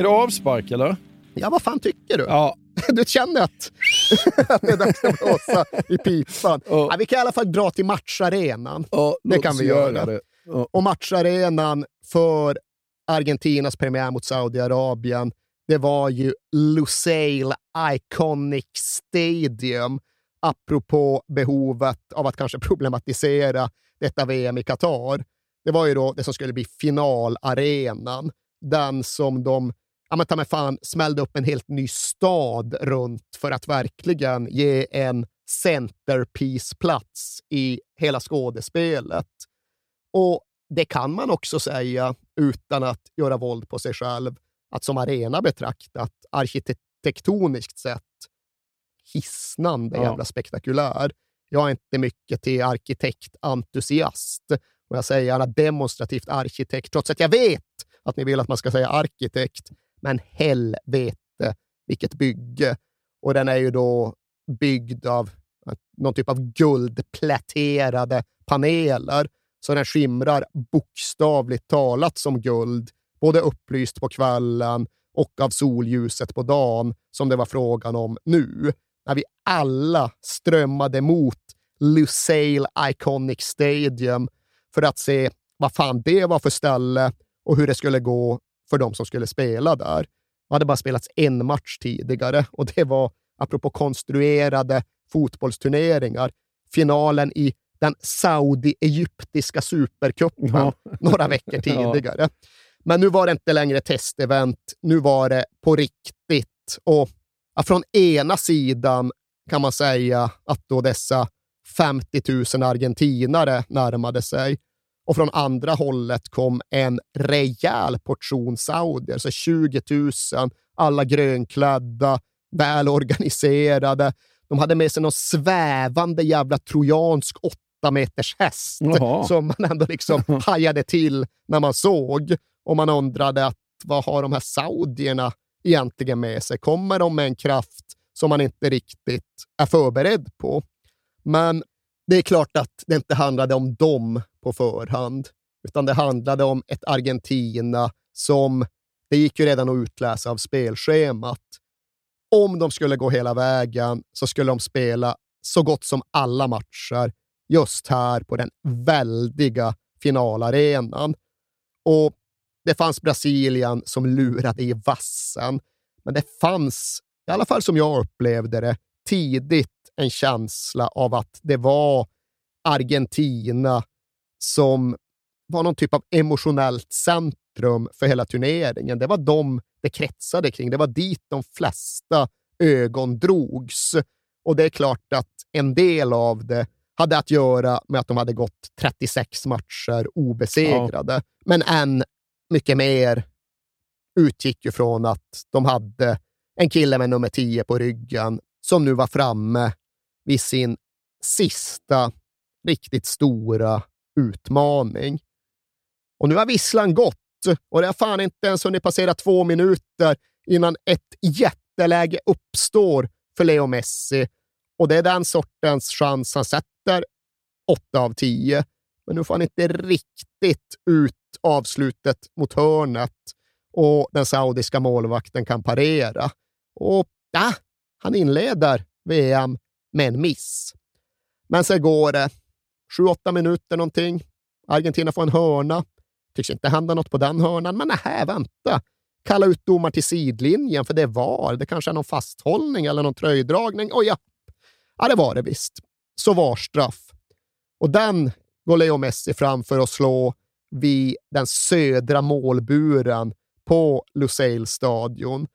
Är det avspark eller? Ja, vad fan tycker du? Ja. Du känner att, att det är dags att blåsa i pipan. Ja. Ja, vi kan i alla fall dra till matcharenan. ja Det kan vi göra. Det. Ja. Och matcharenan för Argentinas premiär mot Saudiarabien, det var ju Lusail Iconic Stadium. Apropå behovet av att kanske problematisera detta VM i Qatar. Det var ju då det som skulle bli finalarenan. Den som de ja men ta mig fan, smällde upp en helt ny stad runt för att verkligen ge en centerpiece-plats i hela skådespelet. Och det kan man också säga, utan att göra våld på sig själv, att som arena betraktat, arkitektoniskt sett, hisnande Ja. jävla spektakulär. Jag är inte mycket till arkitektentusiast och jag säger gärna demonstrativt arkitekt, trots att jag vet att ni vill att man ska säga arkitekt. Men helvete vilket bygge! Och den är ju då byggd av eh, någon typ av guldpläterade paneler, så den skimrar bokstavligt talat som guld, både upplyst på kvällen och av solljuset på dagen, som det var frågan om nu, när vi alla strömmade mot Lusail Iconic Stadium för att se vad fan det var för ställe och hur det skulle gå för de som skulle spela där. Det hade bara spelats en match tidigare och det var, apropå konstruerade fotbollsturneringar, finalen i den saudi-egyptiska supercupen Ja. några veckor tidigare. Men nu var det inte längre testevent, nu var det på riktigt. Och ja, från ena sidan kan man säga att då dessa 50 000 argentinare närmade sig och från andra hållet kom en rejäl portion saudier, så 20 000, alla grönklädda, välorganiserade. De hade med sig någon svävande jävla trojansk åtta meters häst Jaha. som man ändå liksom hajade till när man såg. Och man undrade att vad har de här saudierna egentligen med sig? Kommer de med en kraft som man inte riktigt är förberedd på? Men det är klart att det inte handlade om dem på förhand, utan det handlade om ett Argentina som, det gick ju redan att utläsa av spelschemat, om de skulle gå hela vägen så skulle de spela så gott som alla matcher just här på den väldiga finalarenan. Och det fanns Brasilien som lurade i vassen, men det fanns, i alla fall som jag upplevde det, tidigt en känsla av att det var Argentina som var någon typ av emotionellt centrum för hela turneringen. Det var de det kretsade kring. Det var dit de flesta ögon drogs. Och det är klart att en del av det hade att göra med att de hade gått 36 matcher obesegrade. Men än mycket mer utgick ju från att de hade en kille med nummer 10 på ryggen som nu var framme vid sin sista riktigt stora utmaning. Och nu har visslan gått och det har fan inte ens hunnit passera två minuter innan ett jätteläge uppstår för Leo Messi. Och det är den sortens chans han sätter 8 av 10. Men nu får han inte riktigt ut avslutet mot hörnet och den saudiska målvakten kan parera. Och ja, han inleder VM med en miss. Men sen går det 7-8 minuter någonting. Argentina får en hörna. Tycks inte hända något på den hörnan, men nej, vänta. Kalla ut domar till sidlinjen, för det var. Det kanske är någon fasthållning eller någon tröjdragning. Och ja, ja det var det visst. Så var straff. Och den går Leo Messi fram för att slå vid den södra målburen på Lusail stadion.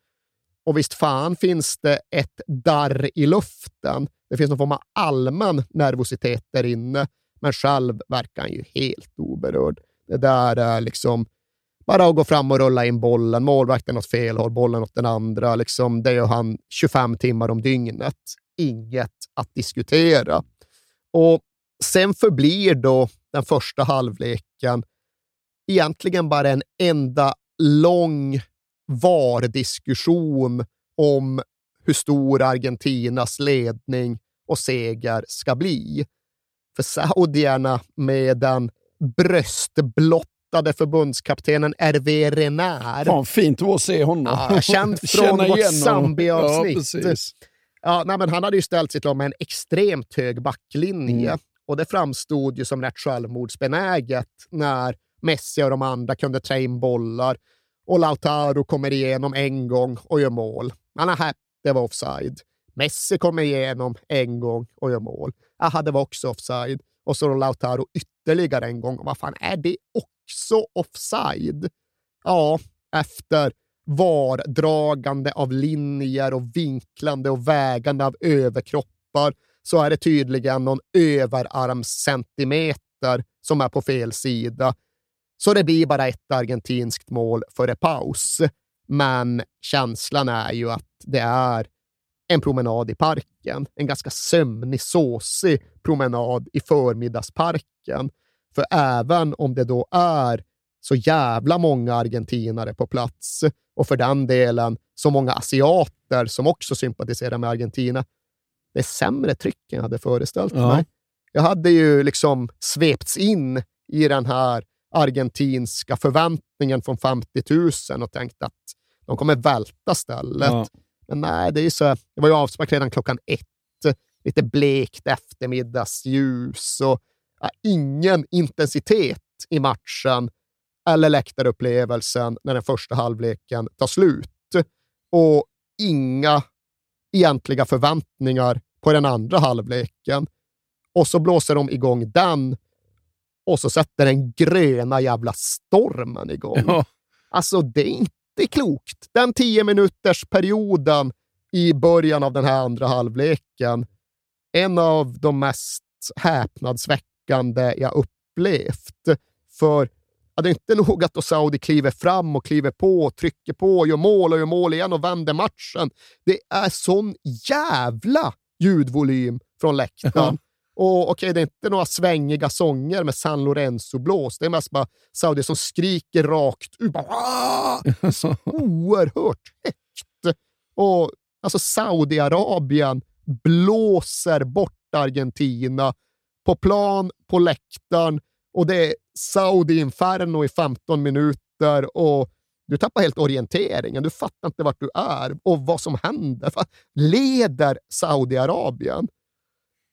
Och visst fan finns det ett darr i luften. Det finns någon form av allmän nervositet där inne, men själv verkar han ju helt oberörd. Det där är liksom bara att gå fram och rulla in bollen. Målvakten åt fel håll, bollen åt den andra. Liksom, det gör han 25 timmar om dygnet. Inget att diskutera. Och sen förblir då den första halvleken egentligen bara en enda lång VAR-diskussion om hur stor Argentinas ledning och seger ska bli. För saudierna med den bröstblottade förbundskaptenen Hervé Renard. Fan, fint att se honom. Ja, känd från vårt Zambia-avsnitt. Ja, ja, nej, han hade ju ställt sitt lag med en extremt hög backlinje mm. och det framstod ju som rätt självmordsbenäget när Messi och de andra kunde trä in bollar och Lautaro kommer igenom en gång och gör mål. Aha, det var offside. Messi kommer igenom en gång och gör mål. Aha, det var också offside. Och så Lautaro ytterligare en gång. Vad fan, är det också offside? Ja, efter vardragande av linjer och vinklande och vägande av överkroppar så är det tydligen någon överarmscentimeter som är på fel sida så det blir bara ett argentinskt mål före paus. Men känslan är ju att det är en promenad i parken. En ganska sömnig, såsig promenad i förmiddagsparken. För även om det då är så jävla många argentinare på plats och för den delen så många asiater som också sympatiserar med Argentina. Det är sämre tryck än jag hade föreställt ja. mig. Jag hade ju liksom svepts in i den här argentinska förväntningen från 50 000 och tänkt att de kommer välta stället. Ja. Men nej, det, är så, det var ju avspark redan klockan ett. Lite blekt eftermiddagsljus och ja, ingen intensitet i matchen eller läktarupplevelsen när den första halvleken tar slut. Och inga egentliga förväntningar på den andra halvleken. Och så blåser de igång den och så sätter den gröna jävla stormen igång. Ja. Alltså, det är inte klokt. Den tio minuters perioden i början av den här andra halvleken, en av de mest häpnadsväckande jag upplevt. För ja, det är inte nog att Saudi kliver fram och kliver på, och trycker på, och gör mål och gör mål igen och vänder matchen. Det är sån jävla ljudvolym från läktaren. Och okej, okay, det är inte några svängiga sånger med San Lorenzo-blås. Det är mest bara Saudi som skriker rakt ut. oerhört högt. Och alltså Saudiarabien blåser bort Argentina på plan, på läktaren och det är Saudi-inferno i 15 minuter och du tappar helt orienteringen. Du fattar inte vart du är och vad som händer. Leder Saudiarabien?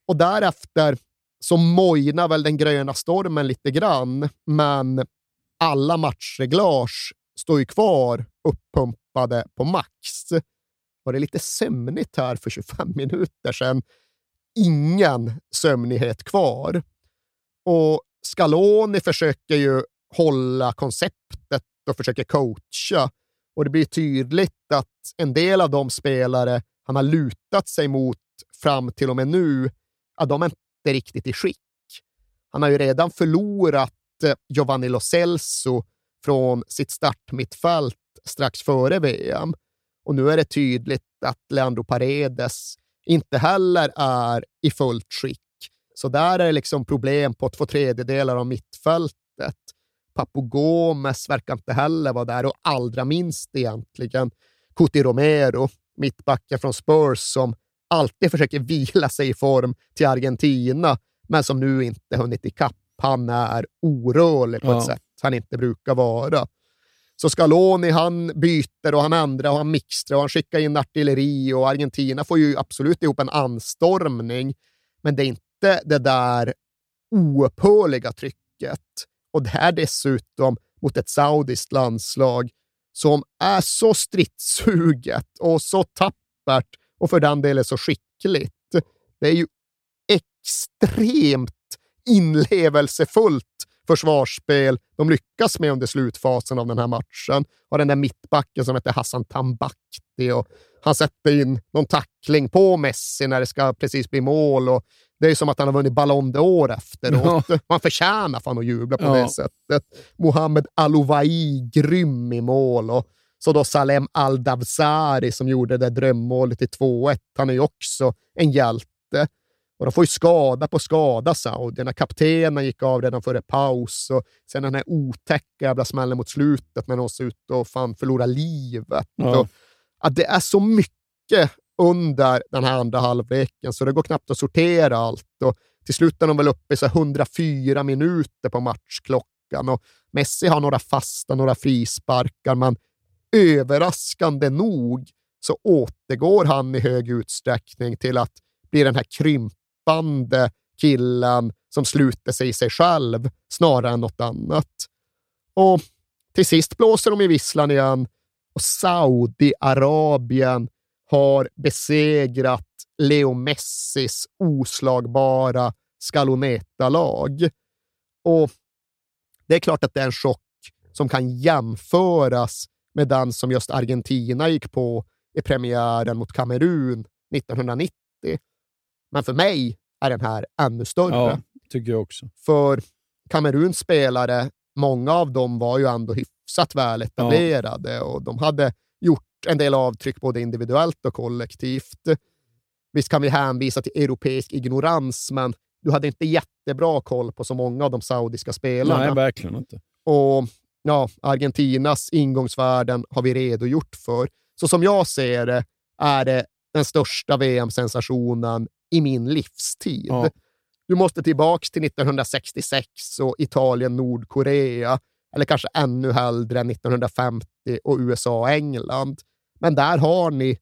Och därefter så mojnar väl den gröna stormen lite grann, men alla matchreglage står ju kvar uppumpade på max. Var det lite sömnigt här för 25 minuter sedan? Ingen sömnighet kvar. Och Scaloni försöker ju hålla konceptet och försöker coacha. Och det blir tydligt att en del av de spelare han har lutat sig mot fram till och med nu ja, de är inte riktigt i skick. Han har ju redan förlorat eh, Giovanni Lo Celso från sitt startmittfält strax före VM. Och nu är det tydligt att Leandro Paredes inte heller är i fullt skick. Så där är det liksom problem på två tredjedelar av mittfältet. Papu Gomes verkar inte heller vara där och allra minst egentligen Cuti Romero, mittbacken från Spurs som alltid försöker vila sig i form till Argentina, men som nu inte hunnit ikapp. Han är orörlig på ja. ett sätt han inte brukar vara. Så Scaloni, han byter och han ändrar och han mixtrar och han skickar in artilleri och Argentina får ju absolut ihop en anstormning. Men det är inte det där oupphörliga trycket. Och det här dessutom mot ett saudiskt landslag som är så stridssuget och så tappert och för den delen så skickligt. Det är ju extremt inlevelsefullt försvarsspel de lyckas med under slutfasen av den här matchen. Och den där mittbacken som heter Hassan Tambakti och han sätter in någon tackling på Messi när det ska precis bli mål. Och det är som att han har vunnit Ballon d'Or efteråt. Ja. Man förtjänar fan att jubla på ja. det sättet. Mohamed Alouai, grym i mål. Och så då Salem Al-Davsari som gjorde det drömmålet i 2-1. Han är ju också en hjälte. Och de får ju skada på skada, saudierna. Kaptenen gick av redan före paus och sen den här otäcka jävla smällen mot slutet när de ser ut att fan förlora livet. Ja. Och, att det är så mycket under den här andra halvleken så det går knappt att sortera allt. Och till slut är de väl uppe i så 104 minuter på matchklockan och Messi har några fasta, några frisparkar, men överraskande nog så återgår han i hög utsträckning till att bli den här krympande killen som sluter sig i sig själv snarare än något annat. Och till sist blåser de i visslan igen och Saudiarabien har besegrat Leo Messis oslagbara Scaloneta-lag. Och det är klart att det är en chock som kan jämföras med den som just Argentina gick på i premiären mot Kamerun 1990. Men för mig är den här ännu större. Ja, tycker jag också. För Kameruns spelare, många av dem var ju ändå hyfsat väl etablerade ja. och de hade gjort en del avtryck både individuellt och kollektivt. Visst kan vi hänvisa till europeisk ignorans, men du hade inte jättebra koll på så många av de saudiska spelarna. Nej, verkligen inte. Och ja, Argentinas ingångsvärden har vi redogjort för. Så som jag ser det är det den största VM-sensationen i min livstid. Ja. Du måste tillbaka till 1966 och Italien-Nordkorea, eller kanske ännu hellre 1950 och USA-England. Men där har ni,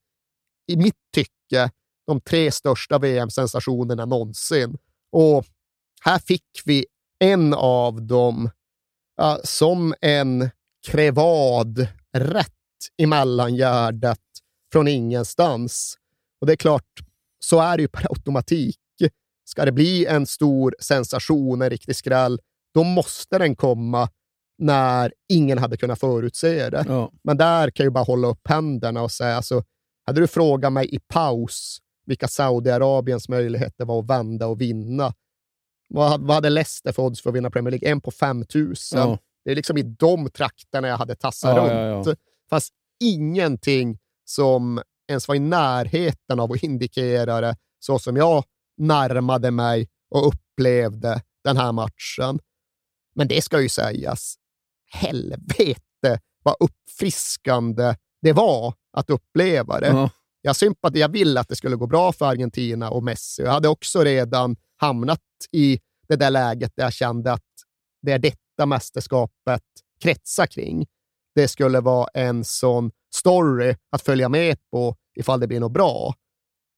i mitt tycke, de tre största VM-sensationerna någonsin. Och här fick vi en av dem uh, som en krevad rätt i mellangärdet från ingenstans. Och det är klart, så är det ju per automatik. Ska det bli en stor sensation, en riktig skräll, då måste den komma när ingen hade kunnat förutse det. Ja. Men där kan jag bara hålla upp händerna och säga, alltså, hade du frågat mig i paus vilka Saudiarabiens möjligheter var att vända och vinna, vad, vad hade Leicester för odds för att vinna Premier League? En på 5000. Ja. Det är liksom i de trakterna jag hade tassat ja, runt. Ja. Fast ingenting som ens var i närheten av att indikera det så som jag närmade mig och upplevde den här matchen. Men det ska ju sägas, helvete vad uppfriskande det var att uppleva det. Uh-huh. Jag, sympati, jag ville att det skulle gå bra för Argentina och Messi. Jag hade också redan hamnat i det där läget där jag kände att det är detta mästerskapet kretsar kring. Det skulle vara en sån story att följa med på ifall det blir något bra.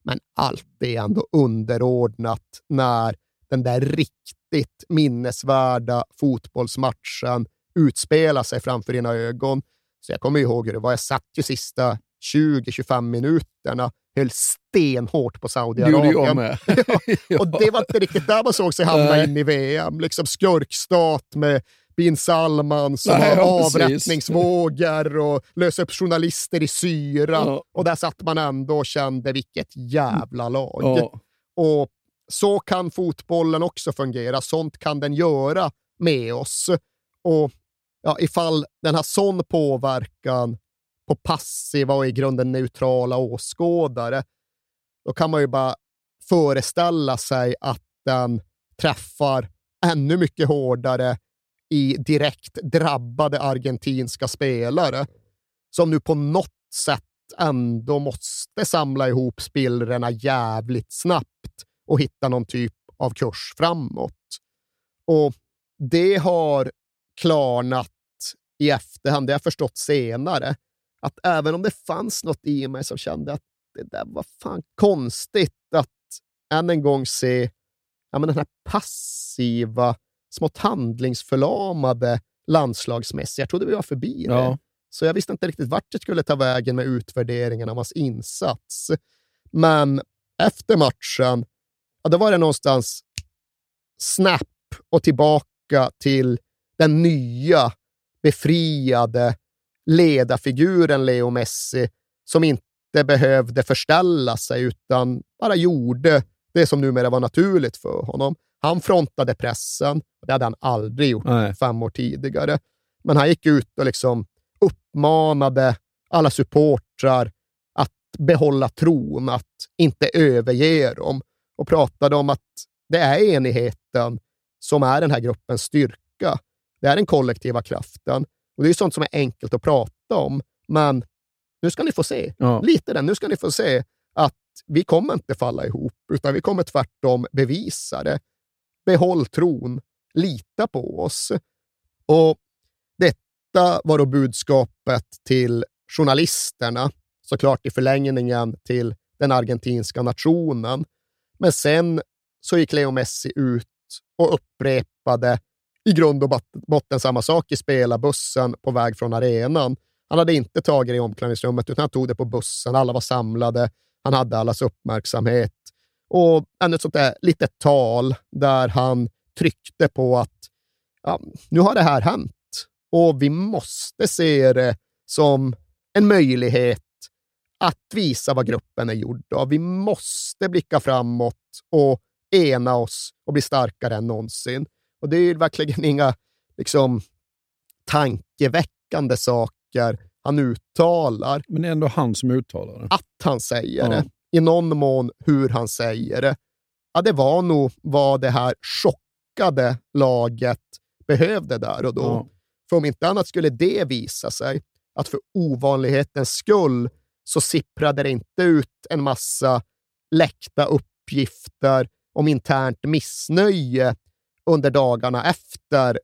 Men allt är ändå underordnat när den där riktigt minnesvärda fotbollsmatchen utspelar sig framför dina ögon. Så jag kommer ihåg hur det var. Jag satt ju sista 20-25 minuterna höll stenhårt på Saudiarabien. Det med. ja, och det var inte riktigt där man såg sig hamna in i VM. Liksom skurkstat med bin Salman som Nej, har ja, avrättningsvågor och löser upp journalister i syra. Ja. Och där satt man ändå och kände vilket jävla lag. Ja. Och så kan fotbollen också fungera. Sånt kan den göra med oss. Och ja, ifall den har sån påverkan på passiva och i grunden neutrala åskådare, då kan man ju bara föreställa sig att den träffar ännu mycket hårdare i direkt drabbade argentinska spelare som nu på något sätt ändå måste samla ihop spillrorna jävligt snabbt och hitta någon typ av kurs framåt. Och det har klarnat i efterhand, det har jag förstått senare, att även om det fanns något i mig som kände att det där var fan konstigt att än en gång se ja, men den här passiva, smått handlingsförlamade landslagsmässigt. Jag trodde vi var förbi det. Ja. Så jag visste inte riktigt vart det skulle ta vägen med utvärderingen av hans insats. Men efter matchen, ja, då var det någonstans snap och tillbaka till den nya, befriade ledarfiguren Leo Messi som inte behövde förställa sig utan bara gjorde det som numera var naturligt för honom. Han frontade pressen. Det hade han aldrig gjort Nej. fem år tidigare. Men han gick ut och liksom uppmanade alla supportrar att behålla tron, att inte överge dem och pratade om att det är enigheten som är den här gruppens styrka. Det är den kollektiva kraften. Och Det är sånt som är enkelt att prata om, men nu ska ni få se. Ja. Lite den. Nu ska ni få se att vi kommer inte falla ihop, utan vi kommer tvärtom bevisa det. Behåll tron. Lita på oss. Och Detta var då budskapet till journalisterna, såklart i förlängningen till den argentinska nationen. Men sen så gick Leo Messi ut och upprepade i grund och botten samma sak i spelarbussen på väg från arenan. Han hade inte tagit det i omklädningsrummet, utan han tog det på bussen. Alla var samlade. Han hade allas uppmärksamhet. Och ännu ett sånt där litet tal där han tryckte på att ja, nu har det här hänt och vi måste se det som en möjlighet att visa vad gruppen är gjord av. Vi måste blicka framåt och ena oss och bli starkare än någonsin. Och det är ju verkligen inga liksom, tankeväckande saker han uttalar. Men det är ändå han som uttalar det. Att han säger Ja. det, i någon mån hur han säger det, ja, det var nog vad det här chockade laget behövde där och då. Ja. För om inte annat skulle det visa sig att för ovanlighetens skull så sipprade det inte ut en massa läckta uppgifter om internt missnöje under dagarna efter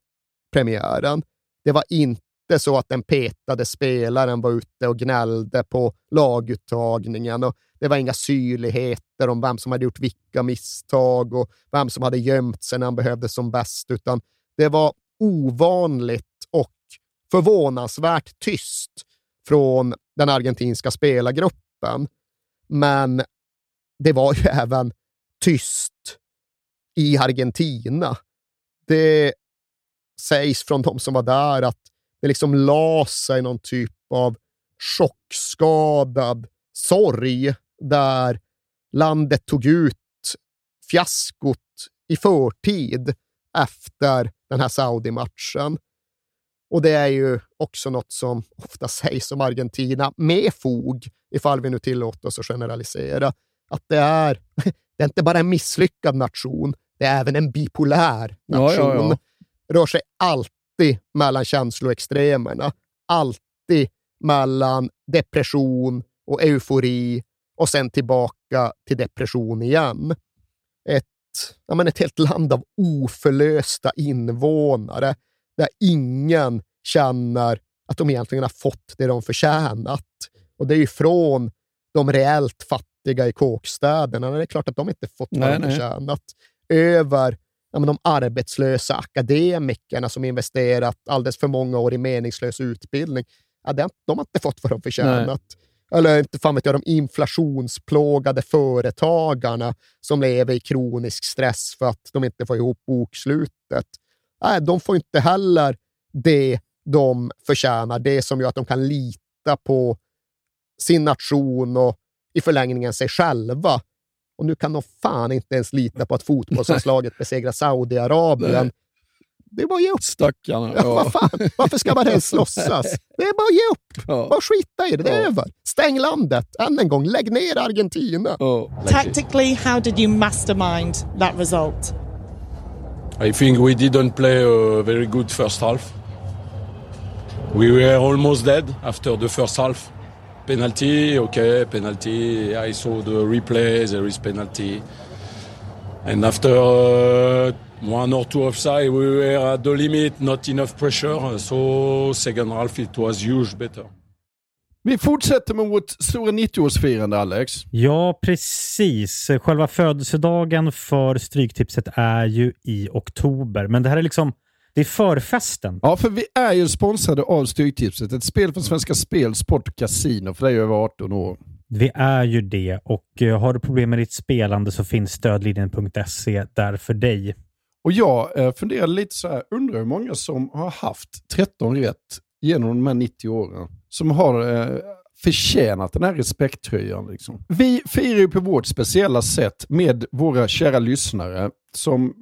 premiären. Det var inte så att den petade spelaren var ute och gnällde på laguttagningen och det var inga syrligheter om vem som hade gjort vilka misstag och vem som hade gömt sig när han behövdes som bäst, utan det var ovanligt och förvånansvärt tyst från den argentinska spelargruppen. Men det var ju även tyst i Argentina. Det sägs från de som var där att det liksom la sig någon typ av chockskadad sorg där landet tog ut fiaskot i förtid efter den här Saudi-matchen. Och det är ju också något som ofta sägs om Argentina, med fog, ifall vi nu tillåter oss att generalisera, att det är, det är inte bara en misslyckad nation, det är även en bipolär Ja, nation. ja, Rör sig alltid mellan känsloextremerna, alltid mellan depression och eufori och sen tillbaka till depression igen. Ett, ja, men ett helt land av oförlösta invånare där ingen känner att de egentligen har fått det de förtjänat. Och det är ju från de reellt fattiga i kåkstäderna. Det är klart att de inte fått vad Nej, de nej. Över ja, men de arbetslösa akademikerna som investerat alldeles för många år i meningslös utbildning. Ja, det- de har inte fått vad de förtjänat. Eller inte fan vet jag, de inflationsplågade företagarna som lever i kronisk stress för att de inte får ihop bokslutet. Nej, de får inte heller det de förtjänar, det som gör att de kan lita på sin nation och i förlängningen sig själva. Och nu kan de fan inte ens lita på att fotbollslandslaget besegrar Saudiarabien. Det är bara att ge upp. Stackarna. Ja. Vad fan? Varför ska man ens låtsas? Det är bara att ge upp. Ja. Bara skita i det. Det är Ja. över. Stäng landet. Än en gång. Lägg ner Argentina. Ja. Tactically, how did you mastermind that result? I think we didn't play a very good first half. We were almost dead after the first half. Penalty, okay, penalty. I saw the replay, there is penalty. And after uh, one or two offside, we were at the limit, not enough pressure. So second half it was huge better. Vi fortsätter med vårt stora 90-årsfirande, Alex. Ja, precis. Själva födelsedagen för Stryktipset är ju i oktober, men det här är liksom det är förfesten. Ja, för vi är ju sponsrade av Stryktipset. Ett spel från Svenska Spel, Sport och Casino för dig över 18 år. Vi är ju det och eh, har du problem med ditt spelande så finns stödlinjen.se där för dig. Och jag eh, funderade lite så här, undrar hur många som har haft 13 rätt genom de här 90 åren. Som har eh, förtjänat den här respekttröjan. Liksom. Vi firar ju på vårt speciella sätt med våra kära lyssnare som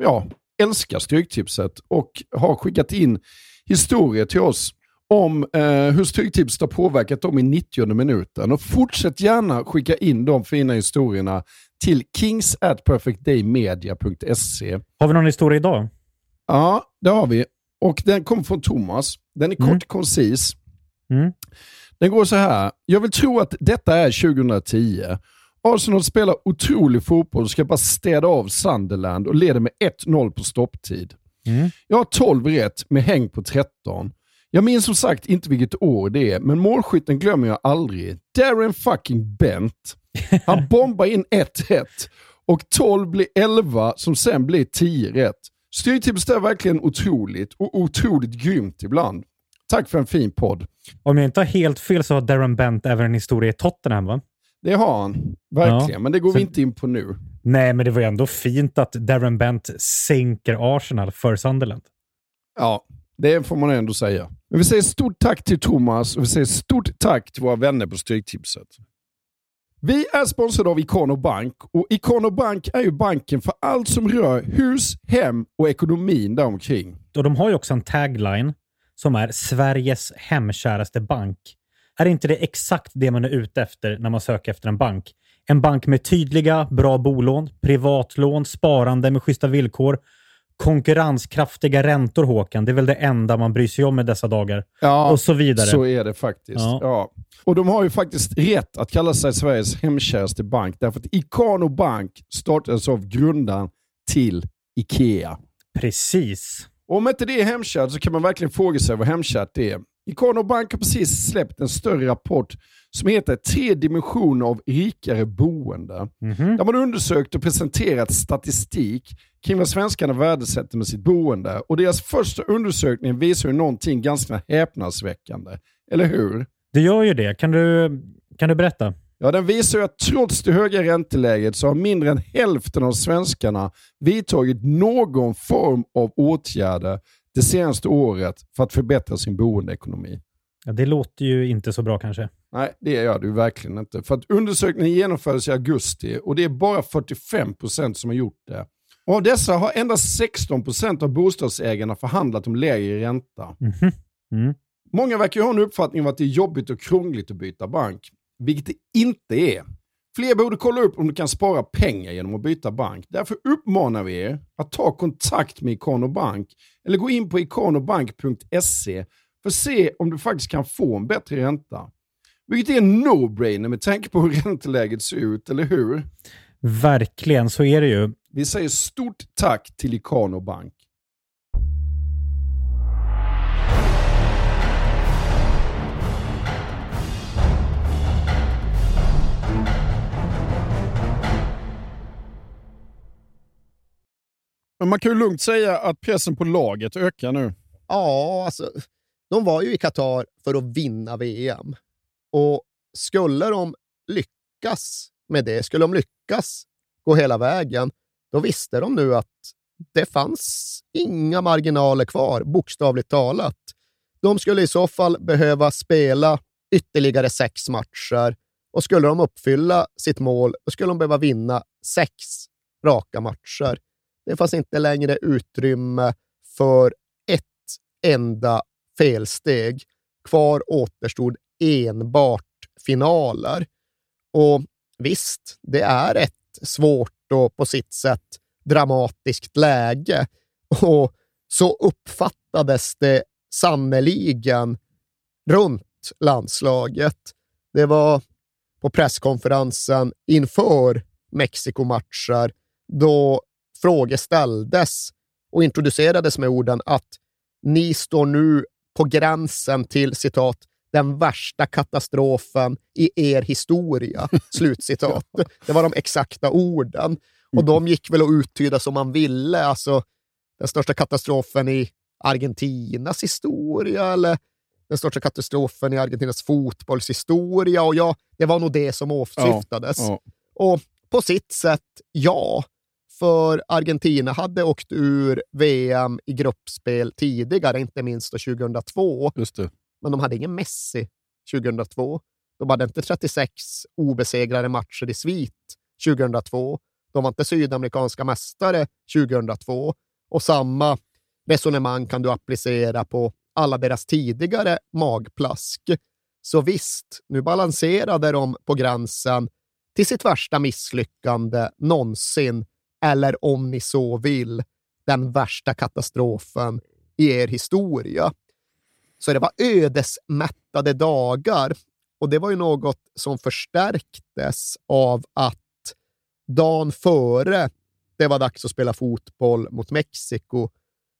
ja, älskar Stryktipset och har skickat in historier till oss om eh, hur Stryktipset har påverkat dem i 90 minuten. Och fortsätt gärna skicka in de fina historierna till kings at perfectdaymedia.se. Har vi någon historia idag? Ja, det har vi. Och den kommer från Thomas. Den är kort Mm. koncis. Mm. Den går så här. Jag vill tro att detta är 2010. Arsenal spelar otrolig fotboll och ska bara städa av Sunderland och leder med 1-0 på stopptid. Mm. Jag har 12 rätt med häng på 13. Jag minns som sagt inte vilket år det är, men målskytten glömmer jag aldrig. Darren fucking Bent. Han bombar in 1-1 och 12 blir 11 som sen blir 10 rätt. Styrtipset är verkligen otroligt och otroligt grymt ibland. Tack för en fin podd. Om jag inte har helt fel så har Darren Bent även en historia i Tottenham, va? Det har han, verkligen. Ja. Men det går Så- vi inte in på nu. Nej, men det var ju ändå fint att Darren Bent sänker Arsenal för Sunderland. Ja, det får man ändå säga. Men vi säger stort tack till Thomas och vi säger stort tack till våra vänner på Stryktipset. Vi är sponsrade av Ikano Bank och Ikano Bank är ju banken för allt som rör hus, hem och ekonomin däromkring. Och de har ju också en tagline som är Sveriges hemkäraste bank. Är inte det exakt det man är ute efter när man söker efter en bank? En bank med tydliga, bra bolån, privatlån, sparande med schyssta villkor, konkurrenskraftiga räntor, Håkan. Det är väl det enda man bryr sig om i dessa dagar. Ja, och så vidare. Så är det faktiskt. Ja. Ja. Och de har ju faktiskt rätt att kalla sig Sveriges hemkäraste bank därför att Ikano Bank startades av grundaren till Ikea. Precis. Och om inte det är hemkärt så kan man verkligen fråga sig vad hemkärt är. Ikano Bank har precis släppt en större rapport som heter Tre dimensioner av rikare boende. Mhm. Där man undersökt och presenterat statistik kring vad svenskarna värdesätter med sitt boende. Och deras första undersökning visar ju någonting ganska häpnadsväckande. Eller hur? Det gör ju det. Kan du, kan du berätta? Ja, den visar ju att trots det höga ränteläget så har mindre än hälften av svenskarna vidtagit någon form av åtgärder det senaste året för att förbättra sin boendeekonomi. Ja, det låter ju inte så bra kanske. Nej, det gör du verkligen inte. För att undersökningen genomfördes i augusti och det är bara 45% som har gjort det. Och av dessa har endast 16% av bostadsägarna förhandlat om lägre ränta. Mhm. Mm. Många verkar ju ha en uppfattning om att det är jobbigt och krångligt att byta bank, vilket det inte är. Fler borde kolla upp om du kan spara pengar genom att byta bank. Därför uppmanar vi er att ta kontakt med Ikano Bank eller gå in på ikanobank.se för att se om du faktiskt kan få en bättre ränta. Vilket är en no-brainer med tanke på hur ränteläget ser ut, eller hur? Verkligen, så är det ju. Vi säger stort tack till Ikano Bank. Men man kan ju lugnt säga att pressen på laget ökar nu. Ja, alltså, de var ju i Qatar för att vinna VM. Och skulle de lyckas med det, skulle de lyckas gå hela vägen, då visste de nu att det fanns inga marginaler kvar, bokstavligt talat. De skulle i så fall behöva spela ytterligare sex matcher och skulle de uppfylla sitt mål, då skulle de behöva vinna sex raka matcher. Det fanns inte längre utrymme för ett enda felsteg. Kvar återstod enbart finaler. Och visst, det är ett svårt och på sitt sätt dramatiskt läge. Och så uppfattades det sannoliken runt landslaget. Det var på presskonferensen inför Mexikomatcher då frågor ställdes och introducerades med orden att ni står nu på gränsen till citat den värsta katastrofen i er historia. Slutcitat. Det var de exakta orden. Och de gick väl att uttyda som man ville. Alltså den största katastrofen i Argentinas historia eller den största katastrofen i Argentinas fotbollshistoria. Och ja, det var nog det som åsyftades. Ja, Och på sitt sätt, ja. För Argentina hade åkt ur VM i gruppspel tidigare, inte minst 2002. Just det. Men de hade ingen Messi 2002. De hade inte 36 obesegrade matcher i svit 2002. De var inte sydamerikanska mästare 2002. Och samma resonemang kan du applicera på alla deras tidigare magplask. Så visst, nu balanserade de på gränsen till sitt värsta misslyckande någonsin, eller om ni så vill, den värsta katastrofen i er historia. Så det var ödesmättade dagar och det var ju något som förstärktes av att dagen före det var dags att spela fotboll mot Mexiko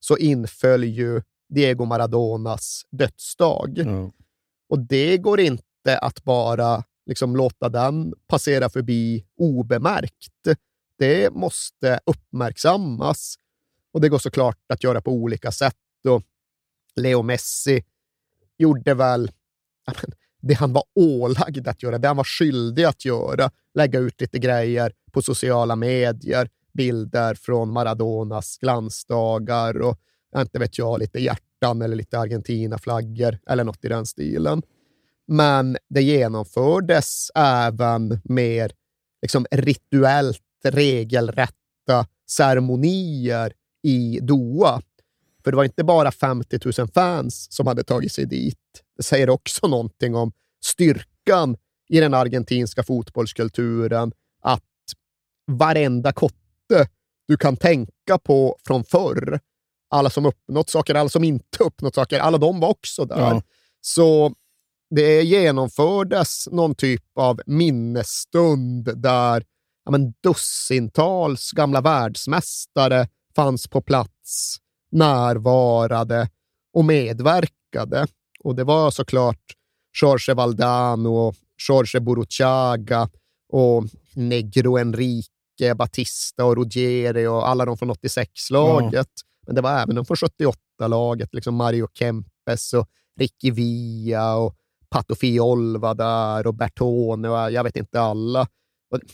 så inföll ju Diego Maradonas dödsdag. Ja. Och det går inte att bara liksom låta den passera förbi obemärkt. Det måste uppmärksammas och det går såklart att göra på olika sätt. Och Leo Messi gjorde väl det han var ålagd att göra, det han var skyldig att göra. Lägga ut lite grejer på sociala medier, bilder från Maradonas glansdagar och inte vet jag, lite hjärtan eller lite Argentina-flaggor eller något i den stilen. Men det genomfördes även mer liksom, rituellt regelrätta ceremonier i Doha. För det var inte bara 50 000 fans som hade tagit sig dit. Det säger också någonting om styrkan i den argentinska fotbollskulturen att varenda kotte du kan tänka på från förr, alla som uppnått saker, alla som inte uppnått saker, alla de var också där. Ja. Så det genomfördes någon typ av minnesstund där ja, men, dussintals gamla världsmästare fanns på plats, närvarade och medverkade. Och det var såklart Jorge Valdano, Jorge Buruchaga och Negro Enrique, Batista och Ruggeri och alla de från 86-laget. Men det var även de från 78-laget, liksom Mario Kempes och Ricky Villa och Pato Fiol var där och Bertone och jag vet inte alla.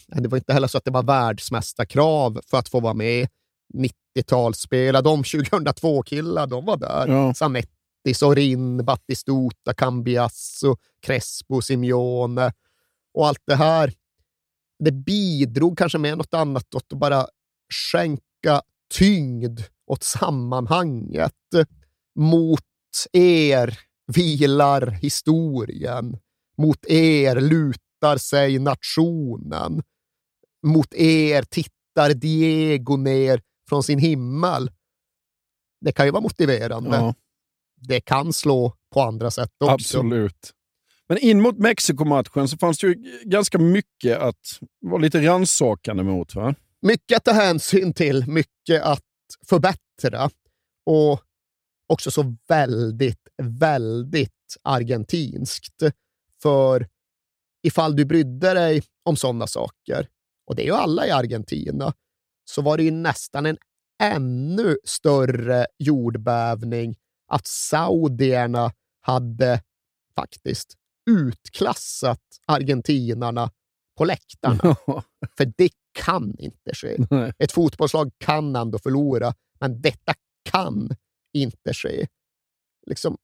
Det var inte heller så att det var världsmästarkrav för att få vara med. 90-talsspelare, de 2002-killar, de var där. Ja. Zanetti, Sorin, Battistuta, Cambiasso, Crespo, Simeone och allt det här. Det bidrog kanske med något annat åt att bara skänka tyngd åt sammanhanget. Mot er vilar historien. Mot er lutar sig nationen. Mot er tittar Diego ner från sin himmel. Det kan ju vara motiverande. Ja. Det kan slå på andra sätt också. Absolut. Men in mot Mexikomatchen så fanns det ju ganska mycket att vara lite rannsakande mot. Va? Mycket att ta hänsyn till, mycket att förbättra och också så väldigt, väldigt argentinskt. För ifall du brydde dig om sådana saker, och det är ju alla i Argentina, så var det ju nästan en ännu större jordbävning att saudierna hade faktiskt utklassat argentinarna på läktarna. För det kan inte ske. Ett fotbollslag kan ändå förlora, men detta kan inte ske. Liksom,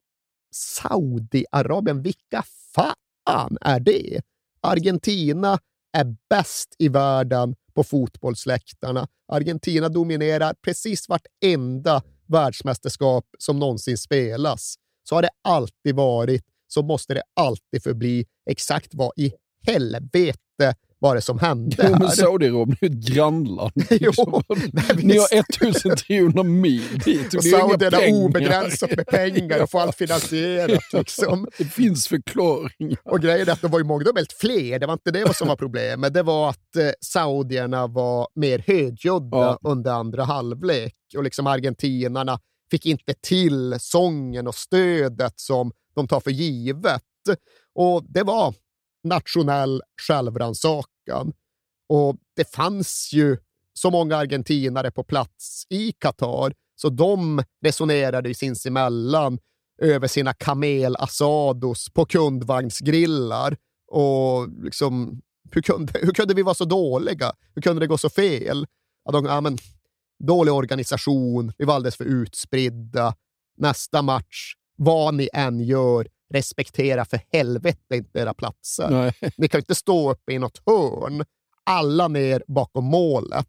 Saudiarabien, vilka fan fan är det? Argentina är bäst i världen på fotbollsläktarna. Argentina dominerar precis vartenda världsmästerskap som någonsin spelas. Så har det alltid varit, så måste det alltid förbli. Exakt vad i helvete var det som hände Jo, men? Saudiarabien är ju ett grannland. Jo, Ni har 1300 mil dit. Och saudierna har pengar. obegränsat med pengar och får allt finansierat. Liksom. Det finns förklaringar. Och grejen är att de var ju mångdubbelt fler. Det var inte det som var problemet. Det var att eh, saudierna var mer högljudda Ja. under andra halvlek. Och liksom argentinarna fick inte till sången och stödet som de tar för givet. Och det var nationell självrannsakan. Och det fanns ju så många argentinare på plats i Qatar, så de resonerade ju sinsemellan över sina kamel-asados på kundvagnsgrillar. Och liksom, hur kunde, hur kunde vi vara så dåliga? Hur kunde det gå så fel? Ja, de, ja, men, dålig organisation, vi var alldeles för utspridda. Nästa match, vad ni än gör, respektera för helvete inte era platser. Nej. Ni kan inte stå uppe i något hörn. Alla ner bakom målet.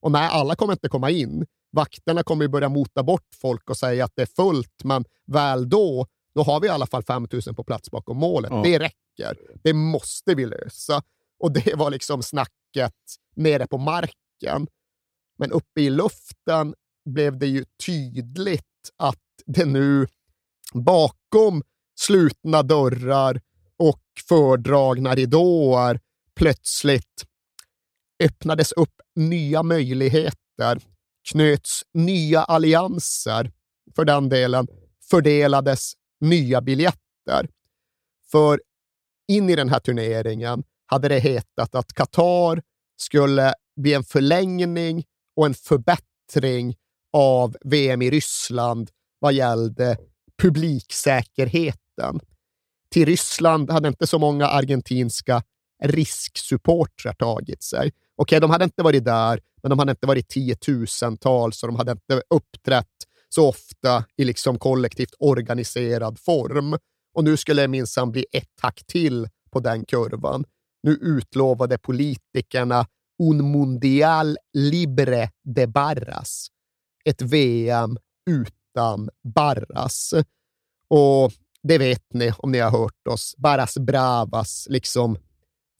Och nej, alla kommer inte komma in. Vakterna kommer ju börja mota bort folk och säga att det är fullt, men väl då, då har vi i alla fall 5 000 på plats bakom målet. Ja. Det räcker. Det måste vi lösa. Och det var liksom snacket nere på marken. Men uppe i luften blev det ju tydligt att det nu bakom slutna dörrar och fördragna ridåer plötsligt öppnades upp nya möjligheter, knöts nya allianser, för den delen fördelades nya biljetter. För in i den här turneringen hade det hetat att Qatar skulle bli en förlängning och en förbättring av VM i Ryssland vad gällde publiksäkerhet publiksäkerheten. Till Ryssland hade inte så många argentinska risksupportrar tagit sig. Okej, de hade inte varit där, men de hade inte varit tiotusentals och de hade inte uppträtt så ofta i liksom kollektivt organiserad form. Och nu skulle det minsann bli ett hack till på den kurvan. Nu utlovade politikerna un mundial libre de barras. Ett VM utan barras. Och det vet ni om ni har hört oss. Barras bravas, liksom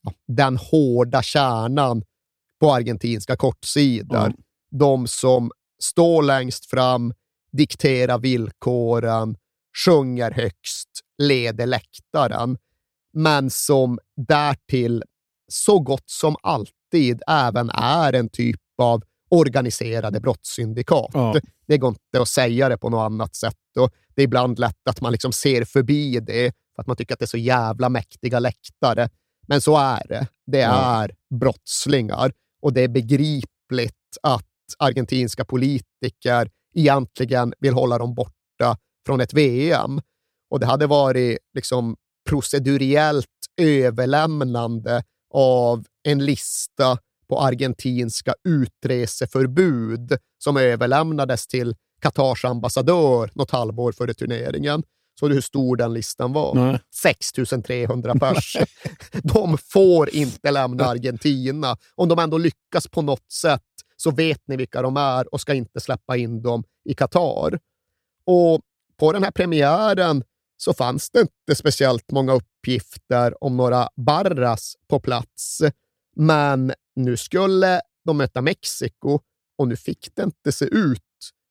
ja, den hårda kärnan på argentinska kortsidor. Ja. De som står längst fram, dikterar villkoren, sjunger högst, leder läktaren, men som därtill så gott som alltid även är en typ av organiserade brottssyndikat. Ja. Det går inte att säga det på något annat sätt. Och det är ibland lätt att man liksom ser förbi det för att man tycker att det är så jävla mäktiga läktare. Men så är det. Det Ja. är brottslingar och det är begripligt att argentinska politiker egentligen vill hålla dem borta från ett VM. Och det hade varit liksom proceduriellt överlämnande av en lista på argentinska utreseförbud som överlämnades till Qatars ambassadör något halvår före turneringen. Såg du hur stor den listan var? Nej. 6300 pers. de får inte lämna Argentina. Om de ändå lyckas på något sätt så vet ni vilka de är och ska inte släppa in dem i Qatar. Och på den här premiären så fanns det inte speciellt många uppgifter om några Barras på plats. Men nu skulle de möta Mexiko och nu fick det inte se ut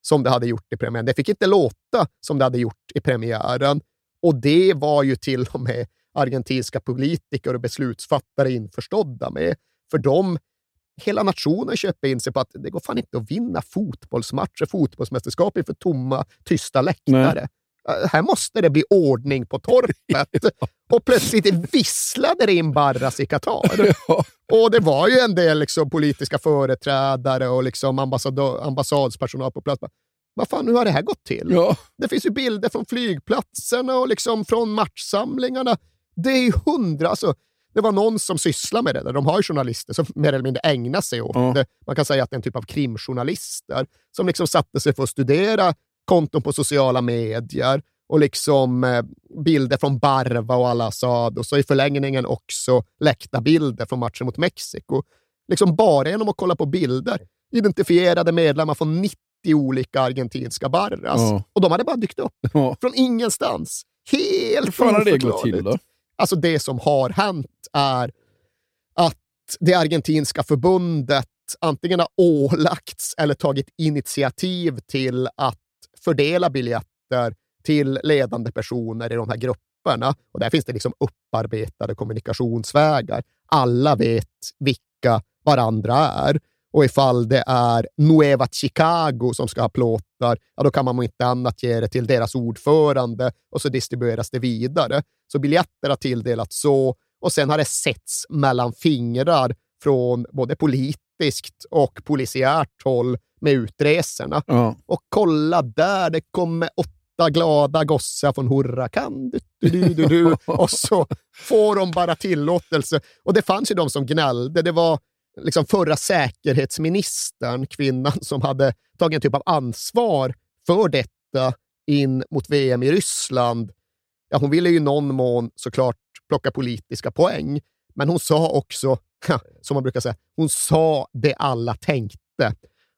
som det hade gjort i premiären. Det fick inte låta som det hade gjort i premiären. Och det var ju till och med argentinska politiker och beslutsfattare införstådda med. För de, hela nationen köper in sig på att det går fan inte att vinna fotbollsmatcher, fotbollsmästerskap inför tomma, tysta läktare. Äh, Här måste det bli ordning på torpet. Och plötsligt visslade det in Barras i Qatar. Och det var ju en del liksom, politiska företrädare och liksom ambassadspersonal på plats. Vad fan, hur har det här gått till? Ja. Det finns ju bilder från flygplatserna och liksom från matchsamlingarna. Det är ju hundra... Alltså, det var någon som sysslar med det. Där. De har ju journalister som mer eller mindre ägnar sig åt Ja. det. Man kan säga att det är en typ av krimjournalister som liksom satte sig för att studera konton på sociala medier och liksom eh, bilder från Barva och Al-Assad och så i förlängningen också läckta bilder från matchen mot Mexiko. Liksom bara genom att kolla på bilder identifierade medlemmar från 90 olika argentinska Barras. Ja. Och de hade bara dykt upp Ja. från ingenstans. Helt Hur har det gått till då? Alltså det som har hänt är att det argentinska förbundet antingen har ålagts eller tagit initiativ till att fördela biljetter till ledande personer i de här grupperna. Och där finns det liksom upparbetade kommunikationsvägar. Alla vet vilka varandra är. Och ifall det är Nueva Chicago som ska ha plåtar, ja, då kan man inte annat ge det till deras ordförande och så distribueras det vidare. Så biljetter har tilldelats så och sen har det setts mellan fingrar från både politiskt och polisiärt håll med utresorna. Ja. Och kolla där, det kommer åtta glada gossar från Hurrakan. Du, du, du, du, och så får de bara tillåtelse. Och det fanns ju de som gnällde. Det var liksom förra säkerhetsministern, kvinnan som hade tagit en typ av ansvar för detta in mot VM i Ryssland, ja, hon ville ju i någon mån såklart plocka politiska poäng, men hon sa också, som man brukar säga, hon sa det alla tänkte.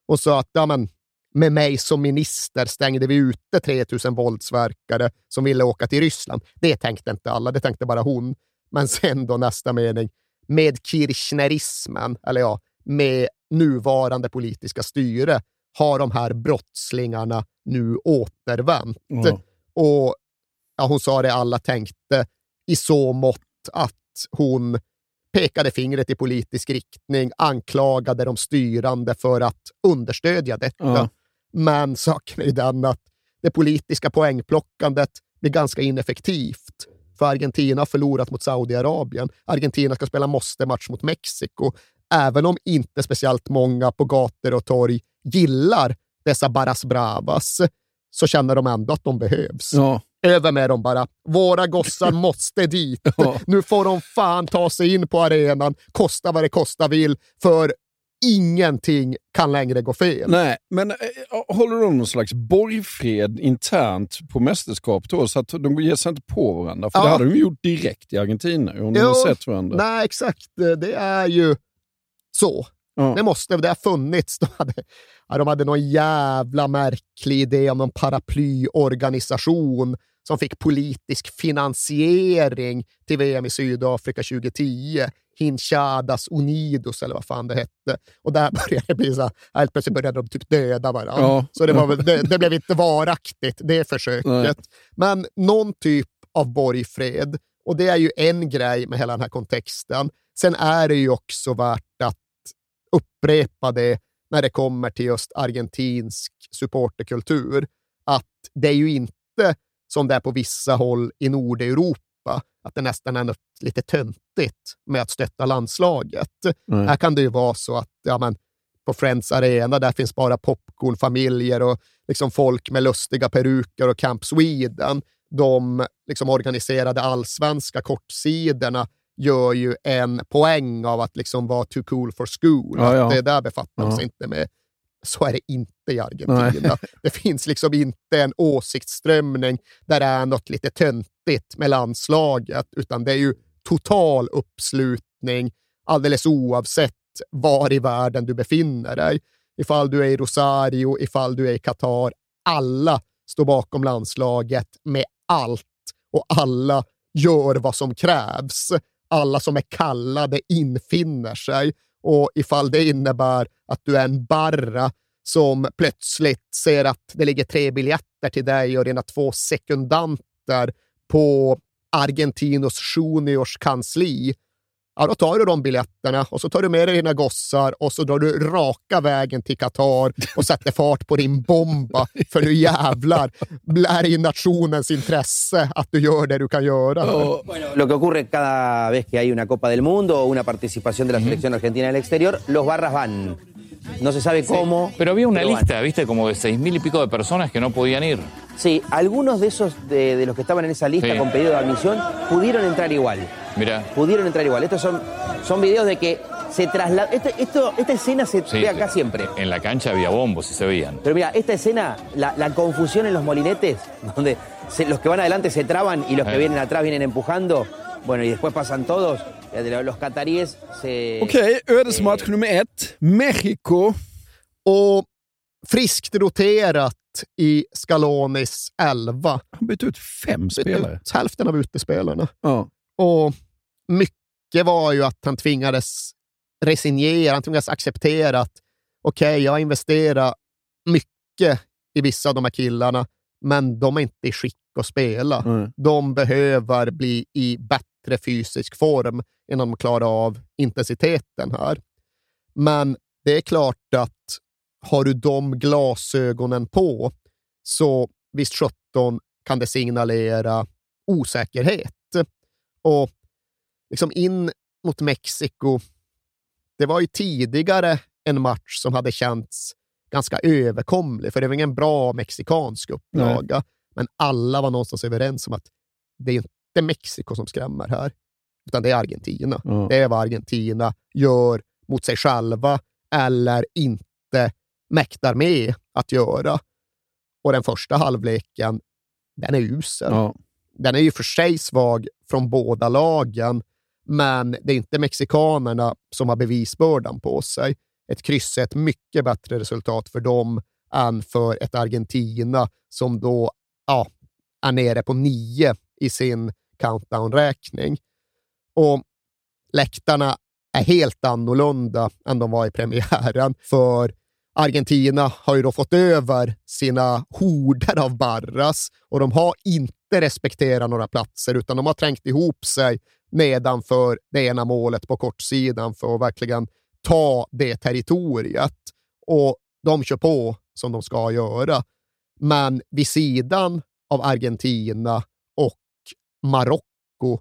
Hon sa att ja, men, med mig som minister stängde vi ute 3000 våldsverkare som ville åka till Ryssland. Det tänkte inte alla, det tänkte bara hon. Men sen då nästa mening, med kirchnerismen, eller ja, med nuvarande politiska styre, har de här brottslingarna nu återvänt. Ja. Och ja, hon sa det alla tänkte i så mått att hon pekade fingret i politisk riktning, anklagade de styrande för att understödja detta. Ja. Men saken är den att det politiska poängplockandet blir ganska ineffektivt. För Argentina har förlorat mot Saudiarabien. Argentina ska spela måste-match mot Mexiko. Även om inte speciellt många på gator och torg gillar dessa Barras Bravas, så känner de ändå att de behövs. Ja. Över med dem bara. Våra gossar måste dit. Ja. Nu får de fan ta sig in på arenan, kosta vad det kosta vill, för ingenting kan längre gå fel. Nej, men eh, håller de någon slags borgfred internt på mästerskap då, så att de ger sig inte på varandra? För Ja. det hade de gjort direkt i Argentina, om de Jo, har sett varandra. Nej, exakt. Det är ju så. Ja. Det måste, det har funnits. De hade, ja, de hade någon jävla märklig idé om någon paraplyorganisation som fick politisk finansiering till VM i Sydafrika 2010. Hinchadas Unidos eller vad fan det hette. Och där började det bli så här, helt plötsligt började de typ döda varandra. Ja. Så det, var, det, det blev inte varaktigt, det försöket. Nej. Men någon typ av borgfred. Och det är ju en grej med hela den här kontexten. Sen är det ju också värt att upprepa det när det kommer till just argentinsk supporterkultur. Att det är ju inte som det är på vissa håll i Nordeuropa, att det nästan är något lite töntigt med att stötta landslaget. Nej. Här kan det ju vara så att ja, men, på Friends Arena, där finns bara popcornfamiljer och liksom folk med lustiga peruker och Camp Sweden. De liksom organiserade allsvenska kortsidorna gör ju en poäng av att liksom vara too cool for school. Ja, ja. Det där befattar de Ja. sig inte med. Så är det inte i Argentina. Det finns liksom inte en åsiktsströmning där det är något lite töntigt med landslaget, utan det är ju total uppslutning alldeles oavsett var i världen du befinner dig. Ifall du är i Rosario, ifall du är i Qatar. Alla står bakom landslaget med allt och alla gör vad som krävs. Alla som är kallade infinner sig och ifall det innebär att du är en barra som plötsligt ser att det ligger tre biljetter till dig och dina två sekundanter på Argentinos Juniors kansli, ja, då tar du de biljetterna och så tar du med dig dina gossar och så drar du raka vägen till Qatar och sätter fart på din bomba. För nu jävlar är i nationens intresse att du gör det du kan göra. Lo que ocurre cada vez que hay una Copa del Mundo o una participación de la selección argentina en el exterior, los barras van. No se sabe cómo. Pero había una pero van. lista, viste, como de seis mil y pico de personas que no podían ir. Sí, algunos de esos de, de los que estaban en esa lista Sí. con pedido de admisión pudieron entrar igual. Mira. Pudieron entrar igual. Estos son, son videos de que se traslada. Esto, esto- esta escena se Sí, ve acá siempre. En la cancha había bombos y se veían. Pero mira, esta escena, la, la confusión en los molinetes, donde se- los que van adelante se traban y los que Eh. vienen atrás vienen empujando. Bueno, y después pasan todos. eh, Los cataríes se. Okej, ödesmatch nummer ett. Mexiko. Och friskt roterat i Scalonis 11. Han bytte ut fem Bytte spelare. ut hälften av utespelarna. Ja. Och mycket var ju att han tvingades resignera, han tvingades acceptera att okej, jag har investerat mycket i vissa av de här killarna, men de är inte i skick att spela. Mm. De behöver bli i bättre fysisk form innan de klarar av intensiteten här. Men det är klart att har du de glasögonen på, så visst 17 kan det signalera osäkerhet. Och liksom in mot Mexiko, det var ju tidigare en match som hade känts ganska överkomlig, för det var ingen bra mexikansk upplaga. Men alla var någonstans överens om att det är inte Mexiko som skrämmer här, utan det är Argentina. Ja. Det är vad Argentina gör mot sig själva eller inte mäktar med att göra. Och den första halvleken, den är usel. Ja. Den är ju för sig svag från båda lagen, men det är inte mexikanerna som har bevisbördan på sig. Ett kryss är ett mycket bättre resultat för dem än för ett Argentina som då ja, är nere på nio i sin countdown-räkning. Och läktarna är helt annorlunda än de var i premiären, för Argentina har ju då fått över sina horder av Barras och de har inte respekterat några platser utan de har trängt ihop sig nedanför det ena målet på kortsidan för att verkligen ta det territoriet. Och de kör på som de ska göra. Men vid sidan av Argentina och Marocko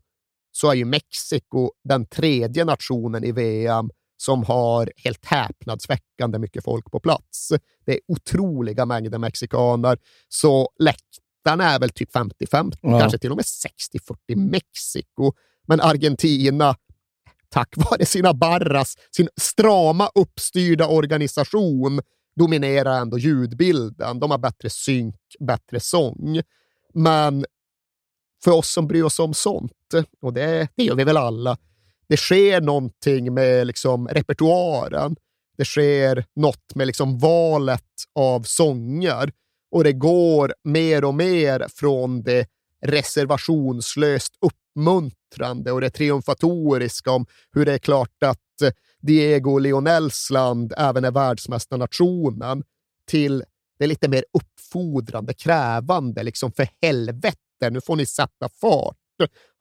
så är ju Mexiko den tredje nationen i VM som har helt häpnadsväckande mycket folk på plats. Det är otroliga mängder mexikaner, så läktarna är väl typ 50-50, Ja. kanske till och med 60-40 Mexiko. Men Argentina, tack vare sina barras, sin strama uppstyrda organisation, dominerar ändå ljudbilden. De har bättre synk, bättre sång. Men för oss som bryr oss om sånt, och det, det gör vi väl alla, det sker någonting med liksom repertoaren. Det sker något med liksom valet av sånger och det går mer och mer från det reservationslöst uppmuntrande och det triumfatoriska om hur det är klart att Diego Lionels land även är världsmästarnationen till det lite mer uppfordrande, krävande, liksom för helvete, nu får ni sätta fart.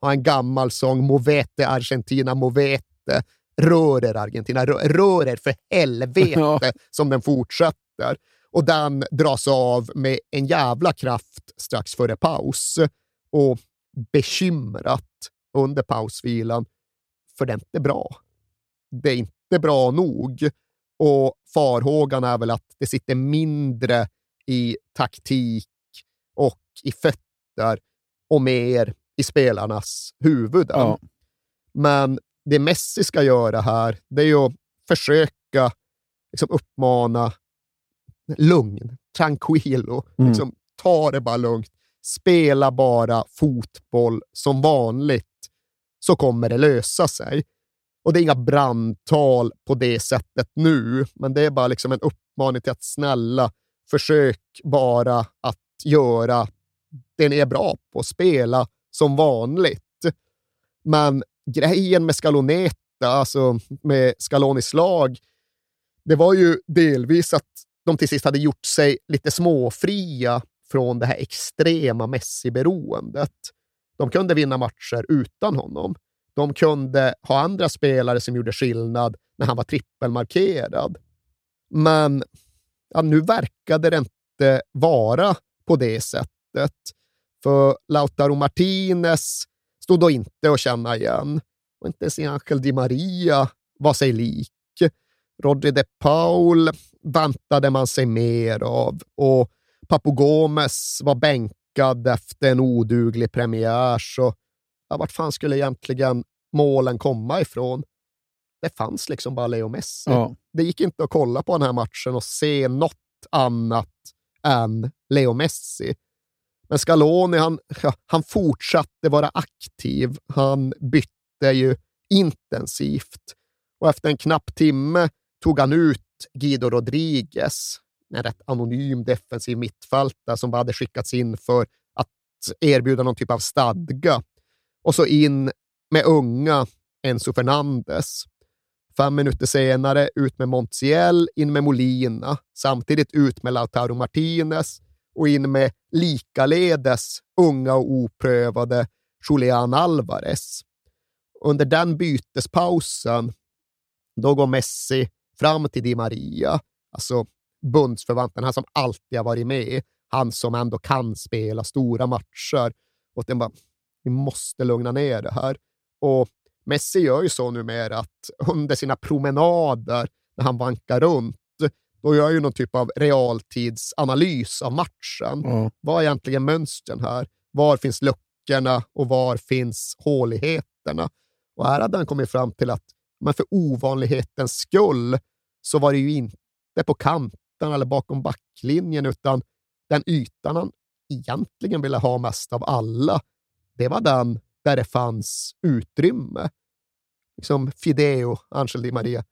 Ha en gammal sång, Movete Argentina, Movete, rör er Argentina, rör, rör er för helvete, som den fortsätter. Och den dras av med en jävla kraft strax före paus och bekymrat under pausvilan, för det är inte bra. Det är inte bra nog. Och farhågan är väl att det sitter mindre i taktik och i fötter och mer i spelarnas huvuden. Ja. Men det Messi ska göra här, det är att försöka liksom uppmana lugn, tranquilo. Mm. Liksom, ta det bara lugnt. Spela bara fotboll som vanligt, så kommer det lösa sig. Och det är inga brandtal på det sättet nu, men det är bara liksom en uppmaning till att snälla, försök bara att göra det ni är bra på, spela som vanligt. Men grejen med Scaloneta, alltså med Scalonis lag, det var ju delvis att de till sist hade gjort sig lite småfria från det här extrema Messi-beroendet. De kunde vinna matcher utan honom. De kunde ha andra spelare som gjorde skillnad när han var trippelmarkerad. Men ja, nu verkade det inte vara på det sättet. För Lautaro Martinez stod då inte att känna igen. Och inte ens Angel Di Maria var sig lik. Rodri de Paul väntade man sig mer av och Papu Gomez var bänkad efter en oduglig premiär. Så ja, vart fan skulle egentligen målen komma ifrån? Det fanns liksom bara Leo Messi. Ja. Det gick inte att kolla på den här matchen och se något annat än Leo Messi. Men Scaloni, han, han fortsatte vara aktiv. Han bytte ju intensivt. Och efter en knapp timme tog han ut Guido Rodriguez, en rätt anonym defensiv mittfältare som bara hade skickats in för att erbjuda någon typ av stadga. Och så in med unga Enzo Fernandes. Fem minuter senare ut med Montiel, in med Molina, samtidigt ut med Lautaro Martinez och in med likaledes unga och oprövade Julian Alvarez. Under den bytespausen, då går Messi fram till Di Maria, alltså bundsförvanten, han som alltid har varit med, han som ändå kan spela stora matcher. Och den bara, vi måste lugna ner det här. Och Messi gör ju så numera att under sina promenader, när han vankar runt, då gör ju någon typ av realtidsanalys av matchen. Ja. Vad är egentligen mönstren här? Var finns luckorna och var finns håligheterna? Och här hade han kommit fram till att Men för ovanlighetens skull så var det ju inte på kanten eller bakom backlinjen, utan den ytan han egentligen ville ha mest av alla, det var den där det fanns utrymme. Liksom Fideo, Angel Di Maria.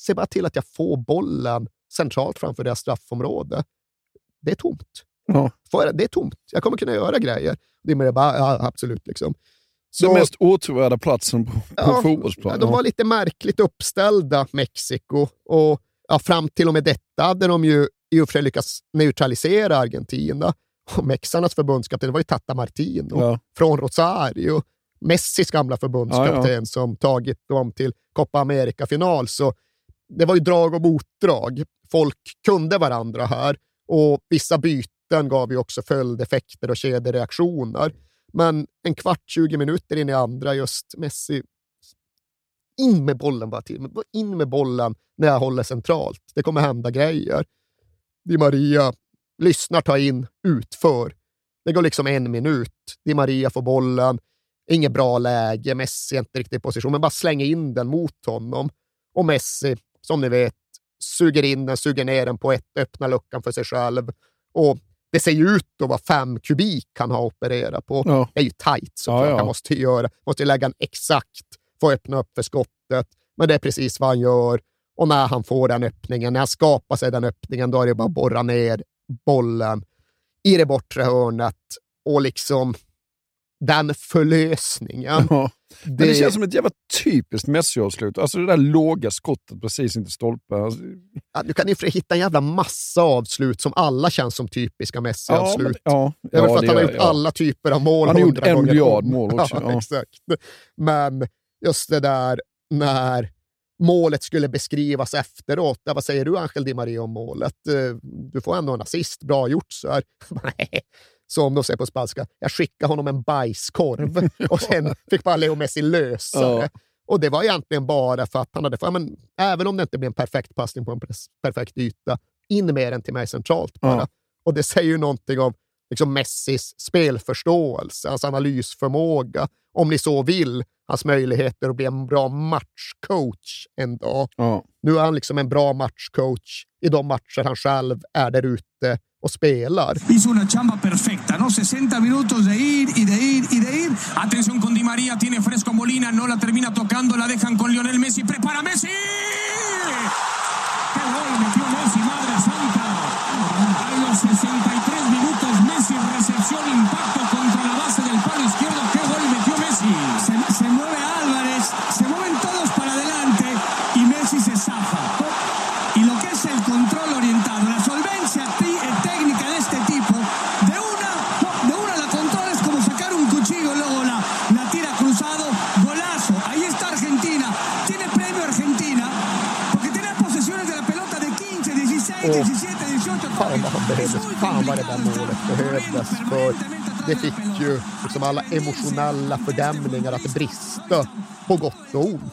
Se bara till att jag får bollen centralt framför deras straffområde. Det är tomt. Ja. Det är tomt. Jag kommer kunna göra grejer. Di Maria bara, ja, absolut. Liksom. Så, Den mest åtråvärda platsen på, på ja, fotbollsplan. De var lite märkligt uppställda, Mexiko. Och ja, fram till och med detta hade de ju i och för sig lyckats neutralisera Argentina. Och Mexarnas förbundskapten var ju Tata Martino ja. från Rosario. Messis gamla förbundskapten ja, ja. som tagit dem till Copa America-final. Så det var ju drag och motdrag. Folk kunde varandra här och vissa byten gav ju också följdeffekter och kedjereaktioner. Men en kvart, 20 minuter in i andra, just Messi in med bollen bara till. In med bollen när jag håller centralt. Det kommer hända grejer. Di Maria lyssnar, tar in, utför. Det går liksom en minut. Di Maria får bollen. Inget bra läge. Messi är inte riktigt i position, men bara slänger in den mot honom. Och Messi, som ni vet, suger in den, suger ner den på ett, öppnar luckan för sig själv. Och det ser ju ut att vara fem kubik han har opererat på. Ja. Det är ju tajt såklart. Ja, ja. Han måste göra, måste lägga den exakt, få öppna upp för skottet. Men det är precis vad han gör. Och när han får den öppningen, när han skapar sig den öppningen, då är det bara att borra ner bollen i det bortre hörnet och liksom den förlösningen. Ja. Det... Men det känns som ett jävla typiskt Messi-avslut. Alltså det där låga skottet precis inte stolpen. Alltså... Ja, du kan ju hitta en jävla massa avslut som alla känns som typiska Messi-avslut. Ja, det är väl för att han har gjort alla typer av mål. Han har gjort en miljard mål också. Ja, exakt. Men just det där när målet skulle beskrivas efteråt. Ja, vad säger du, Angel Di Maria, om målet? Eh, du får ändå en assist. Bra gjort, så här. Som de säger på spanska. Jag skickade honom en bajskorv och sen fick bara Leo Messi lösa det. Och det var egentligen bara för att han hade, för, men, även om det inte blir en perfekt passning på en perfekt yta, in med den till mig centralt bara. Ja. Och det säger ju någonting om liksom Messis spelförståelse, hans analysförmåga, om ni så vill, hans möjligheter att bli en bra matchcoach en dag. Ja. Nu är han liksom en bra matchcoach i de matcher han själv är där ute Hizo una chamba perfecta, ¿no? 60 minutos de ir y de ir y de ir. Atención con Di María, tiene fresco Molina, no la termina tocando, la dejan con Lionel Messi. ¡Prepara Messi! 15, 16, 17, 18. Fan vad han behövdes. Fan vad det där målet behövdes. För det fick ju liksom alla emotionella fördämningar att brista på gott och ont.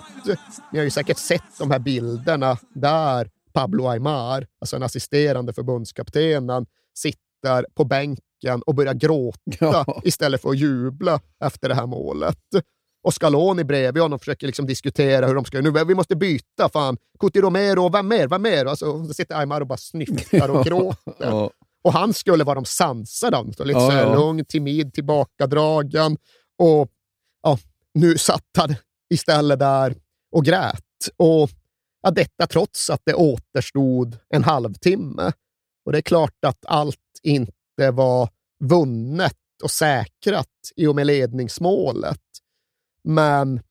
Ni har ju säkert sett de här bilderna där Pablo Aymar, alltså en assisterande förbundskaptenen, sitter på bänken och börjar gråta ja. istället för att jubla efter det här målet. Och Scaloni bredvid honom försöker liksom diskutera hur de ska... Nu, vi måste byta, fan. Cuti Romero, vem mer? Vem mer? Alltså, så sitter Aymar och bara snyftar och gråter. Ja. Och han skulle vara de sansade, lite ja, ja. lugn, timid, tillbakadragen. Och ja, nu satt han istället där och grät. Och Ja, detta trots att det återstod en halvtimme. Och det är klart att allt inte var vunnet och säkrat i och med ledningsmålet. Men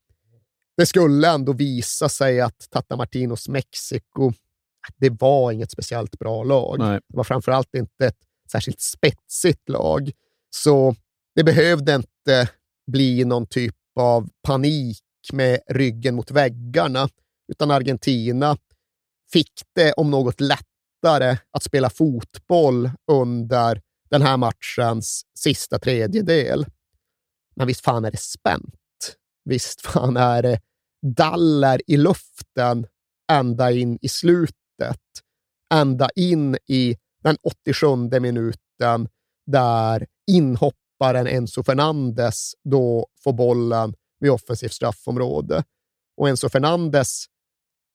det skulle ändå visa sig att Tata Martinos Mexiko, det var inget speciellt bra lag. Nej. Det var framförallt inte ett särskilt spetsigt lag. Så det behövde inte bli någon typ av panik med ryggen mot väggarna utan Argentina fick det om något lättare att spela fotboll under den här matchens sista tredjedel. Men visst fan är det spänt. Visst fan är det daller i luften ända in i slutet. Ända in i den 87 minuten där inhopparen Enzo Fernandes då får bollen vid offensivt straffområde. Och Enzo Fernandes,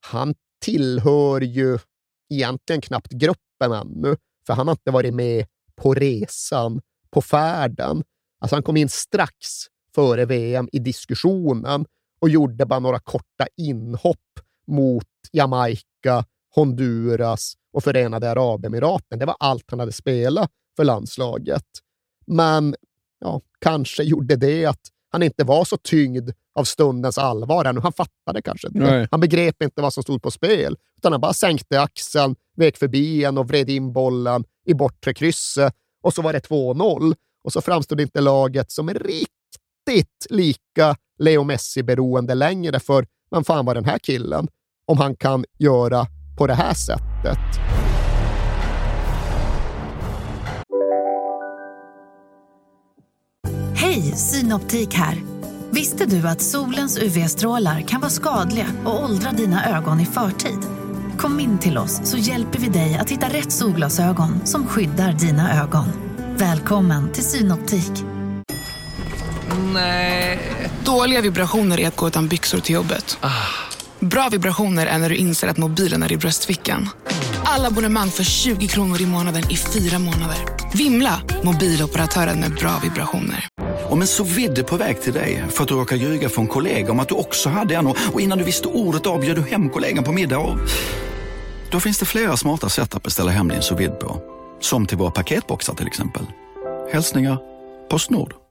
han tillhör ju egentligen knappt gruppen ännu, för han har inte varit med på resan, på färden. Alltså han kom in strax före VM i diskussionen och gjorde bara några korta inhopp mot Jamaica, Honduras och Förenade Arabemiraten. Det var allt han hade spelat för landslaget. Men ja, kanske gjorde det att han inte var så tyngd av stundens allvar ännu. Han fattade kanske inte. Nej. Han begrep inte vad som stod på spel, utan han bara sänkte axeln, vek förbi en och vred in bollen i bortre krysset och så var det 2-0. Och så framstod inte laget som riktigt lika Leo Messi-beroende längre, för vem fan var den här killen? Om han kan göra på det här sättet. Hej, Synoptik här. Visste du att solens UV-strålar kan vara skadliga och åldra dina ögon i förtid? Kom in till oss så hjälper vi dig att hitta rätt solglasögon som skyddar dina ögon. Välkommen till Synoptik. Nej. Dåliga vibrationer är att gå utan byxor till jobbet. Bra vibrationer är när du inser att mobilen är i bröstfickan. Alla abonnemang för 20 kronor i månaden i fyra månader. Vimla! Mobiloperatören med bra vibrationer. Om en så vidde på väg till dig för att du råkar ljuga från kollega om att du också hade en och och innan du visste ordet av du hem kollegan på middag och... Då finns det flera smarta sätt att beställa hem din sous på. Som till våra paketboxar till exempel. Hälsningar Postnord.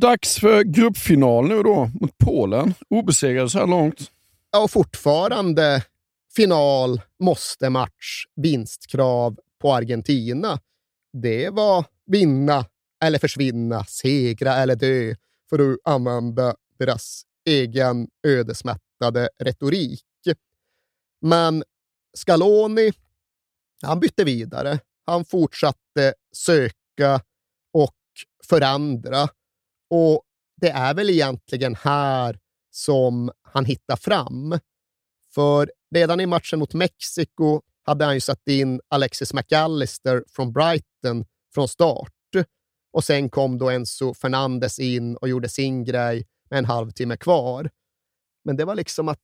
Dags för gruppfinal nu då mot Polen. Obesegrade så här långt. Ja, och fortfarande final, måste match, vinstkrav på Argentina. Det var vinna eller försvinna, segra eller dö, för att använda deras egen ödesmättade retorik. Men Scaloni, han bytte vidare. Han fortsatte söka och förändra. Och det är väl egentligen här som han hittar fram. För redan i matchen mot Mexiko hade han ju satt in Alexis McAllister från Brighton från start. Och sen kom då Enzo Fernandes in och gjorde sin grej med en halvtimme kvar. Men det var liksom att,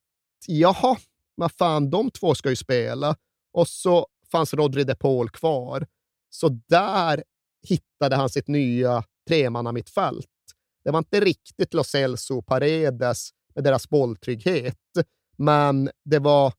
jaha, vad fan, de två ska ju spela. Och så fanns Rodri de Paul kvar. Så där hittade han sitt nya tremannamittfält. Det var inte riktigt Lo Celso Paredes med deras bolltrygghet, men det var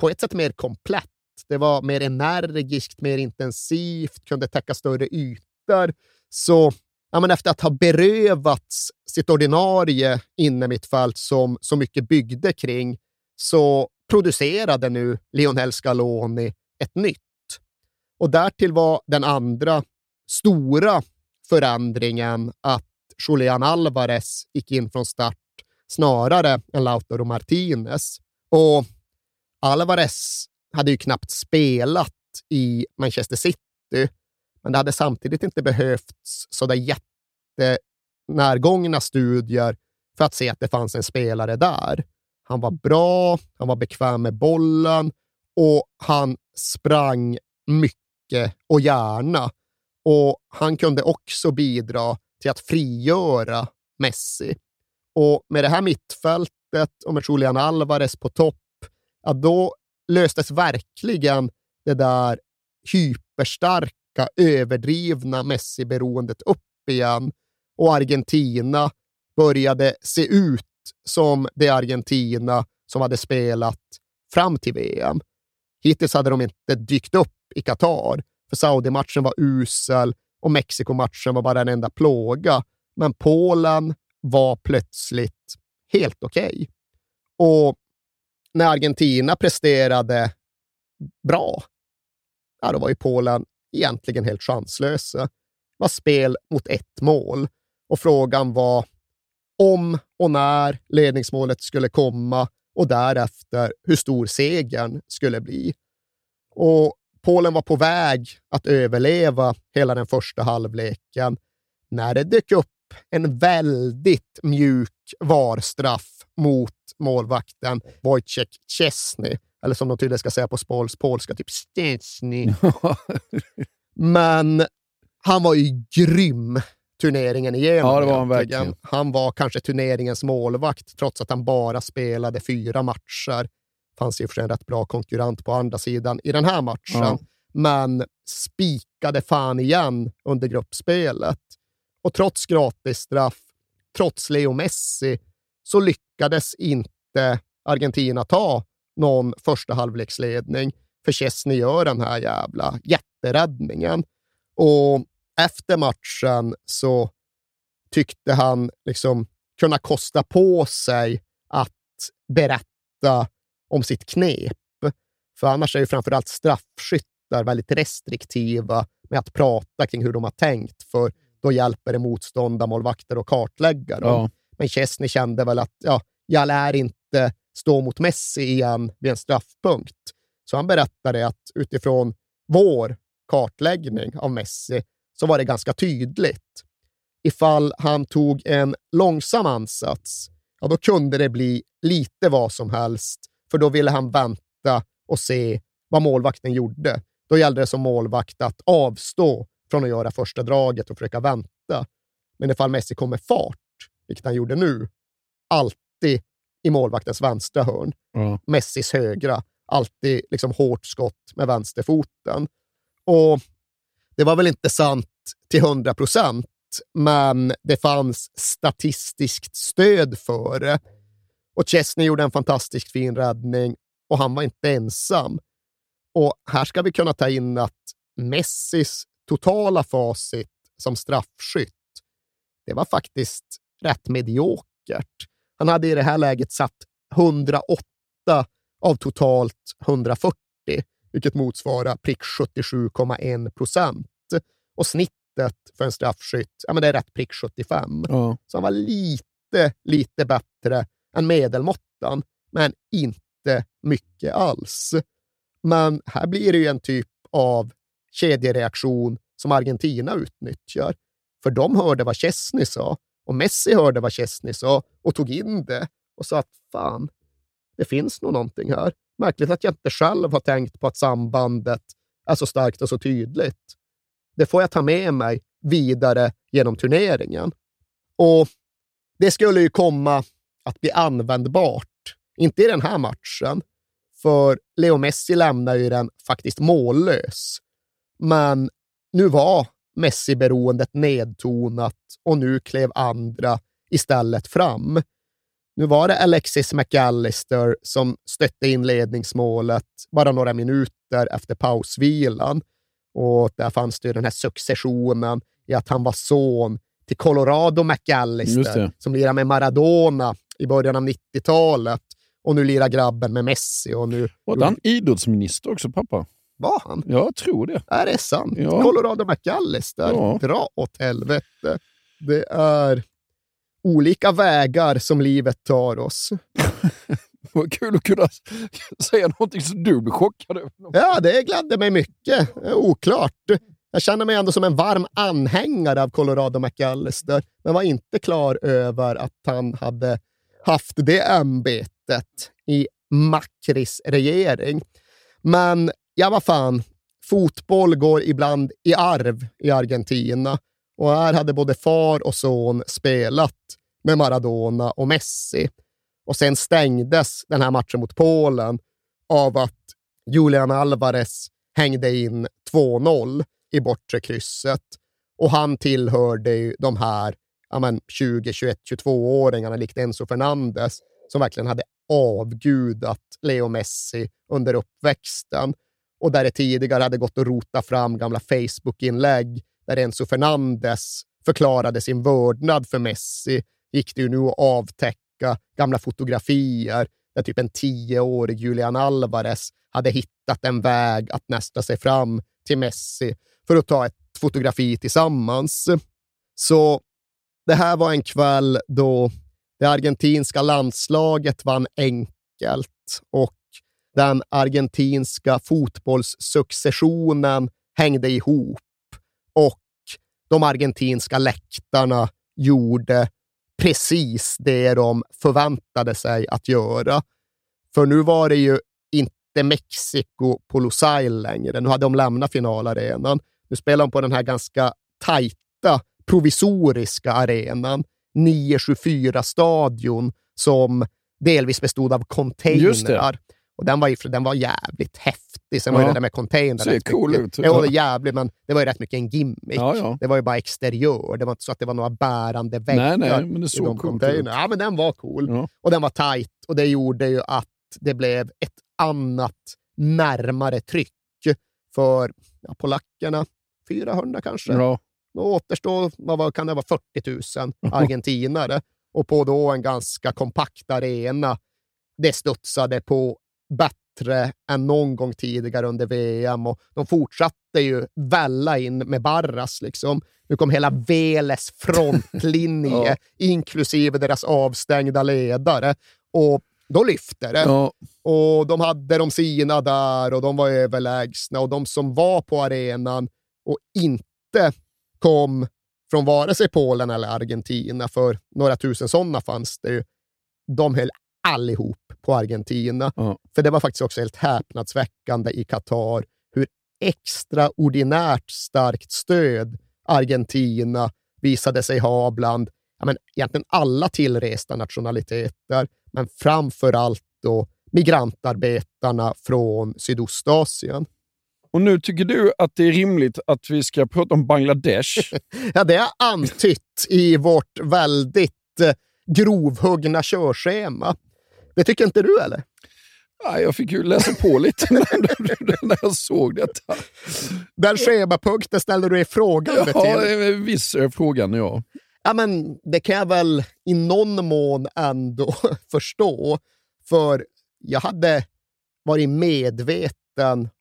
på ett sätt mer komplett. Det var mer energiskt, mer intensivt, kunde täcka större ytor. Så ja, men efter att ha berövats sitt ordinarie innermittfält som så mycket byggde kring, så producerade nu Lionel Scaloni ett nytt. Och därtill var den andra stora förändringen att Julian Alvarez gick in från start snarare än Lautaro Martinez. Och Alvarez hade ju knappt spelat i Manchester City, men det hade samtidigt inte behövts sådär jättenärgångna studier för att se att det fanns en spelare där. Han var bra, han var bekväm med bollen och han sprang mycket och gärna. Och han kunde också bidra till att frigöra Messi. Och med det här mittfältet och med Julian Alvarez på topp, ja, då löstes verkligen det där hyperstarka, överdrivna Messi-beroendet upp igen och Argentina började se ut som det Argentina som hade spelat fram till VM. Hittills hade de inte dykt upp i Qatar, för Saudi-matchen var usel och Mexikomatchen var bara en enda plåga. Men Polen var plötsligt helt okej. Okay. Och när Argentina presterade bra, ja, då var ju Polen egentligen helt chanslösa. Det var spel mot ett mål och frågan var om och när ledningsmålet skulle komma och därefter hur stor segern skulle bli. Och Polen var på väg att överleva hela den första halvleken när det dök upp en väldigt mjuk varstraff mot målvakten Wojciech Chesney. Eller som de tydligen ska säga på spols, polska, typ Stetsny. Men han var ju grym turneringen igenom. Ja, det var han verkligen. Han var kanske turneringens målvakt, trots att han bara spelade fyra matcher. Fanns ju för sig en rätt bra konkurrent på andra sidan i den här matchen. Ja. Men spikade fan igen under gruppspelet. Och trots gratisstraff, trots Leo Messi, så lyckades inte Argentina ta någon första halvleksledning. För Chesney gör den här jävla jätteräddningen. Och efter matchen så tyckte han liksom kunna kosta på sig att berätta om sitt knep. För annars är ju framförallt straffskyttar väldigt restriktiva med att prata kring hur de har tänkt, för då hjälper det motståndarmålvakter att kartlägga dem. Ja. Men Chesney kände väl att ja, jag lär inte stå mot Messi igen vid en straffpunkt. Så han berättade att utifrån vår kartläggning av Messi så var det ganska tydligt. Ifall han tog en långsam ansats, ja, då kunde det bli lite vad som helst, för då ville han vänta och se vad målvakten gjorde. Då gällde det som målvakt att avstå från att göra första draget och försöka vänta. Men ifall Messi kom med fart, vilket han gjorde nu, alltid i målvaktens vänstra hörn. Ja. Messis högra. Alltid liksom hårt skott med vänsterfoten. Och det var väl inte sant till hundra procent, men det fanns statistiskt stöd för det. Och Chesney gjorde en fantastiskt fin räddning och han var inte ensam. Och här ska vi kunna ta in att Messis totala facit som straffskytt, det var faktiskt rätt mediokert. Han hade i det här läget satt 108 av totalt 140, vilket motsvarar prick 77,1 procent. Och snittet för en straffskytt, ja men det är rätt prick 75. Ja. Så han var lite, lite bättre än medelmåttan, men inte mycket alls. Men här blir det ju en typ av kedjereaktion som Argentina utnyttjar. För de hörde vad Chesney sa och Messi hörde vad Chesney sa och tog in det och sa att fan, det finns nog någonting här. Märkligt att jag inte själv har tänkt på att sambandet är så starkt och så tydligt. Det får jag ta med mig vidare genom turneringen. Och det skulle ju komma att bli användbart. Inte i den här matchen, för Leo Messi lämnar ju den faktiskt mållös. Men nu var Messi-beroendet nedtonat och nu klev andra istället fram. Nu var det Alexis McAllister som stötte in ledningsmålet bara några minuter efter pausvilan. Och där fanns det ju den här successionen i att han var son till Colorado McAllister som lirade med Maradona i början av 90-talet. Och nu lirar grabben med Messi. Och nu... Var han idrottsminister också, pappa? Var han? Ja, jag tror det. Är det sant? Ja. Colorado McAllister? Ja. Dra åt helvete. Det är olika vägar som livet tar oss. Vad kul att kunna säga någonting som du blir chockad över. Ja, det gladde mig mycket. Oklart. Jag känner mig ändå som en varm anhängare av Colorado McAllister, men var inte klar över att han hade haft det ämbetet i Macris regering. Men ja, vad fan. Fotboll går ibland i arv i Argentina och här hade både far och son spelat med Maradona och Messi. Och sen stängdes den här matchen mot Polen av att Julian Alvarez hängde in 2-0 i bortre krysset. Och han tillhörde ju de här ja men, 20, 21, 22-åringarna likt Enzo Fernandes som verkligen hade avgudat Leo Messi under uppväxten och där det tidigare hade gått att rota fram gamla Facebook-inlägg där Enzo Fernandes förklarade sin vördnad för Messi gick det ju nu att avtäcka gamla fotografier där typ en tioårig Julian Alvarez hade hittat en väg att nästa sig fram till Messi för att ta ett fotografi tillsammans. Så det här var en kväll då det argentinska landslaget vann enkelt och den argentinska fotbollssuccessionen hängde ihop och de argentinska läktarna gjorde precis det de förväntade sig att göra. För nu var det ju inte Mexiko på Lusail längre. Nu hade de lämnat finalarenan. Nu spelar de på den här ganska tajta provisoriska arenan, 924-stadion, som delvis bestod av containrar. Och den var, ju, den var jävligt häftig. Sen var ju Ja. det där med containrar Ser cool mycket. ut. Ja, det jävligt, men det var ju rätt mycket en gimmick. Ja, ja. Det var ju bara exteriör. Det var inte så att det var några bärande väggar Nej, nej, men det i såg de coolt ut. Ja, men den var cool. Ja. Och den var tight och det gjorde ju att det blev ett annat närmare tryck för ja, polackerna. 400 kanske. Ja. Då återstår, vad kan det vara, 40 000 argentinare. Och på då en ganska kompakt arena. Det studsade på bättre än någon gång tidigare under VM och de fortsatte ju välla in med Barras. Liksom. Nu kom hela Veles frontlinje, Ja. inklusive deras avstängda ledare. Och då lyfte det. Ja. Och de hade de sina där och de var överlägsna. Och de som var på arenan och inte kom från vare sig Polen eller Argentina, för några tusen sådana fanns det ju, de höll allihop på Argentina. För det var faktiskt också helt häpnadsväckande i Qatar hur extraordinärt starkt stöd Argentina visade sig ha bland ja, men, egentligen alla tillresta nationaliteter, men framför allt då migrantarbetarna från Sydostasien. Och nu tycker du att det är rimligt att vi ska prata om Bangladesh? Ja, det är antytt i vårt väldigt eh, grovhuggna körschema. Det tycker inte du, eller? Ja, jag fick ju läsa på lite när jag såg detta. Den schemapunkten ställer du dig frågande Ja, till. en viss är frågan, ja. Ja, men det kan jag väl i någon mån ändå förstå. För jag hade varit medveten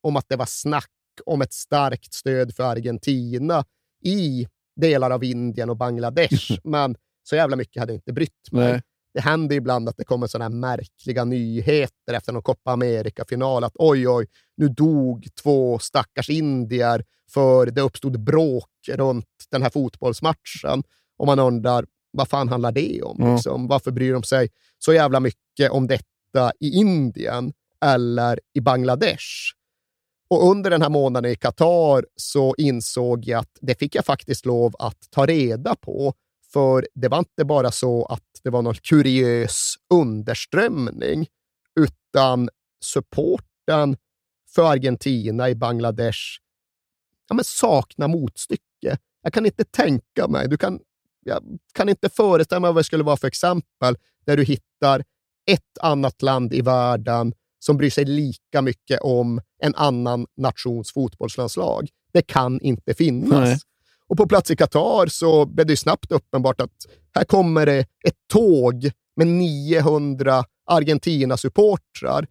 om att det var snack om ett starkt stöd för Argentina i delar av Indien och Bangladesh. men så jävla mycket hade jag inte brytt mig. Nej. Det händer ibland att det kommer sådana här märkliga nyheter efter någon Copa America-final. Att oj, oj, nu dog två stackars indier för det uppstod bråk runt den här fotbollsmatchen. Och man undrar, vad fan handlar det om? Ja. Liksom? Varför bryr de sig så jävla mycket om detta i Indien eller i Bangladesh? Och under den här månaden i Qatar så insåg jag att det fick jag faktiskt lov att ta reda på. För det var inte bara så att det var någon kuriös underströmning, utan supporten för Argentina i Bangladesh ja, men saknar motstycke. Jag kan inte tänka mig, du kan, jag kan inte föreställa mig vad det skulle vara för exempel där du hittar ett annat land i världen som bryr sig lika mycket om en annan nations fotbollslandslag. Det kan inte finnas. Nej. Och på plats i Qatar så blev det snabbt uppenbart att här kommer det ett tåg med 900 Argentina-supportrar.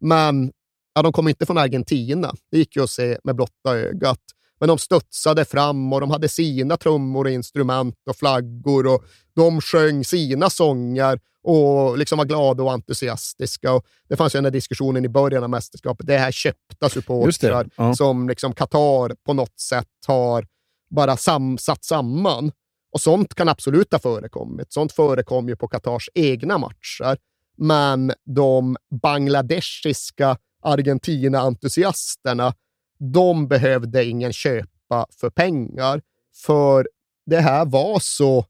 Men ja, de kom inte från Argentina. Det gick ju att se med blotta ögat. Men de studsade fram och de hade sina trummor och instrument och flaggor och de sjöng sina sånger och liksom var glada och entusiastiska. Och det fanns ju den där diskussionen i början av mästerskapet. Det här köpta supportrar ja. som liksom Qatar på något sätt har bara sam satt samman. Och sånt kan absolut ha förekommit. Sånt förekom ju på Qatars egna matcher. Men de bangladeshiska Argentina-entusiasterna, de behövde ingen köpa för pengar. För det här var så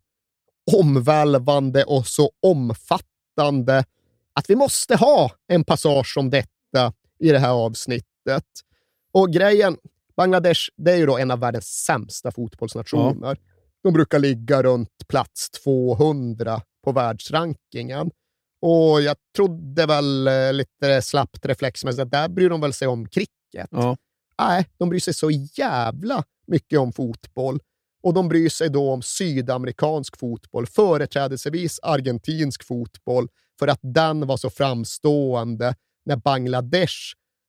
omvälvande och så omfattande att vi måste ha en passage om detta i det här avsnittet. Och grejen, Bangladesh, det är ju då en av världens sämsta fotbollsnationer. De brukar ligga runt plats 200 på världsrankingen. Och jag trodde väl eh, lite slappt reflexmässigt att där bryr de väl sig om cricket. Ja. Nej, de bryr sig så jävla mycket om fotboll. Och de bryr sig då om sydamerikansk fotboll, företrädelsevis argentinsk fotboll, för att den var så framstående när Bangladesh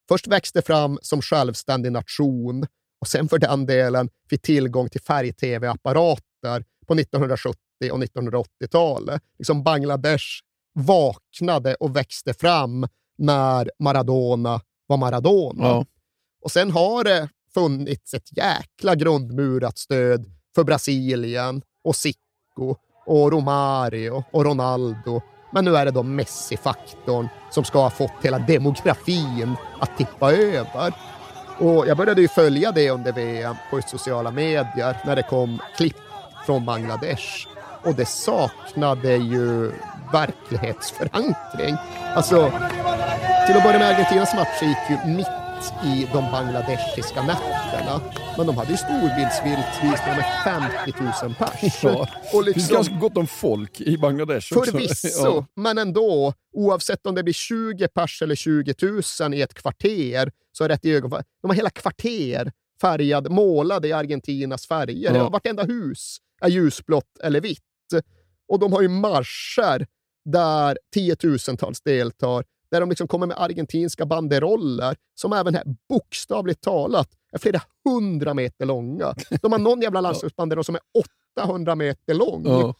först växte fram som självständig nation och sen för den delen fick tillgång till färg-tv-apparater på 1970 och 1980-talet. Liksom Bangladesh vaknade och växte fram när Maradona var Maradona. Ja. Och sen har det funnits ett jäkla grundmurat stöd för Brasilien och Zico och Romario och Ronaldo Men nu är det då Messi-faktorn som ska ha fått hela demografin att tippa över. Och jag började ju följa det under VM på sociala medier när det kom klipp från Bangladesh. Och det saknade ju verklighetsförankring. Alltså, till att börja med Argentinas match gick ju mitt i de bangladeshiska nätterna. Men de hade ju storbildsvisningar med 50 000 pers. Ja. Och Det finns ganska gott om folk i Bangladesh också. Förvisso, Ja. men ändå. Oavsett om det blir 20 pers eller 20 000 i ett kvarter så är det ett i ögonfall. De har hela kvarter färgad, målade i Argentinas färger. Ja. Vartenda hus är ljusblått eller vitt. Och de har ju marscher där tiotusentals deltar, där de liksom kommer med argentinska banderoller som även här bokstavligt talat är flera hundra meter långa. De har någon jävla landslagsbanderoll som är 800 meter lång. Ja.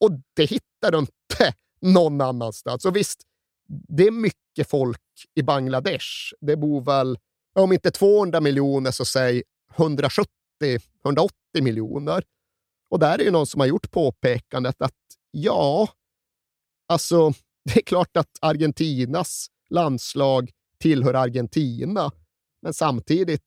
Och det hittar du inte någon annanstans. Och visst, det är mycket folk i Bangladesh. Det bor väl, om inte 200 miljoner så säg 170-180 miljoner. Och där är ju någon som har gjort påpekandet att ja, alltså det är klart att Argentinas landslag tillhör Argentina, men samtidigt,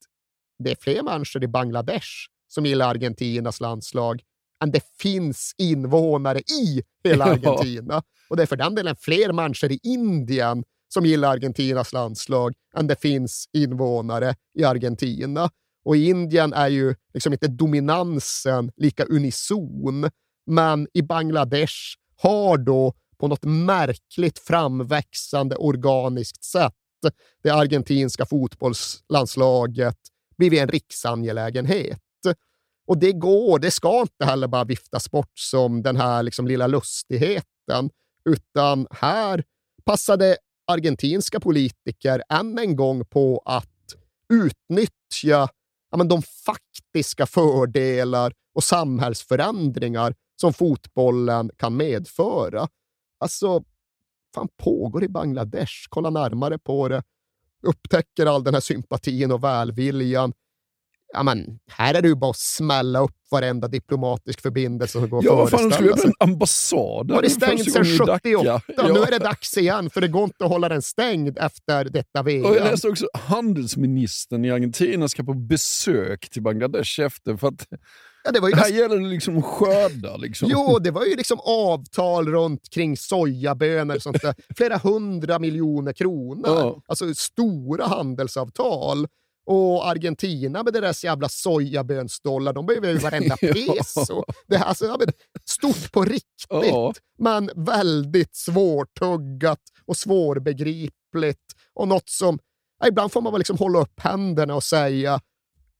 det är fler människor i Bangladesh som gillar Argentinas landslag än det finns invånare i hela Ja. Argentina. Och det är för den delen fler människor i Indien som gillar Argentinas landslag än det finns invånare i Argentina. Och i Indien är ju liksom inte dominansen lika unison, men i Bangladesh har då på något märkligt framväxande organiskt sätt det argentinska fotbollslandslaget blivit en riksangelägenhet. Och det går, det ska inte heller bara viftas bort som den här liksom lilla lustigheten, utan här passade argentinska politiker än en gång på att utnyttja ja, men de faktiska fördelar och samhällsförändringar som fotbollen kan medföra. Alltså, fan pågår i Bangladesh? Kolla närmare på det. Upptäcker all den här sympatin och välviljan. Ja, men här är det ju bara att smälla upp varenda diplomatisk förbindelse som går Ja, att vad fan, de skulle föreställa öppna sig. en ambassad. Var det stängt sedan gången i Dhaka. 78? Nu är det dags igen, för det går inte att hålla den stängd efter detta VM. Och jag läste också handelsministern i Argentina ska på besök till Bangladesh efter. För att Ja, det var ju här gäller det liksom skörda. Liksom. Jo, det var ju liksom avtal runt kring sojabönor och sånt där. Flera hundra miljoner kronor. Ja. Alltså stora handelsavtal. Och Argentina med deras jävla sojabönsdollar, de behöver ju varenda peso. Det är alltså, stort på riktigt, Ja. men väldigt svårtuggat och svårbegripligt. Och något som, ibland får man väl liksom hålla upp händerna och säga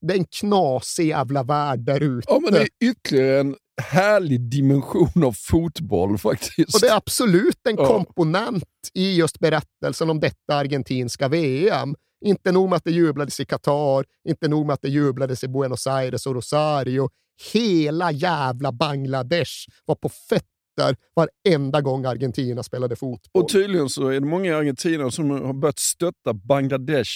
det är en knasig jävla värld där ute. Ja, men det är ytterligare en härlig dimension av fotboll faktiskt. Och det är absolut en Ja. komponent i just berättelsen om detta argentinska VM. Inte nog med att det jublades i Qatar, inte nog med att det jublades i Buenos Aires och Rosario. Hela jävla Bangladesh var på fötter varenda gång Argentina spelade fotboll. Och tydligen så är det många argentinare som har börjat stötta Bangladesh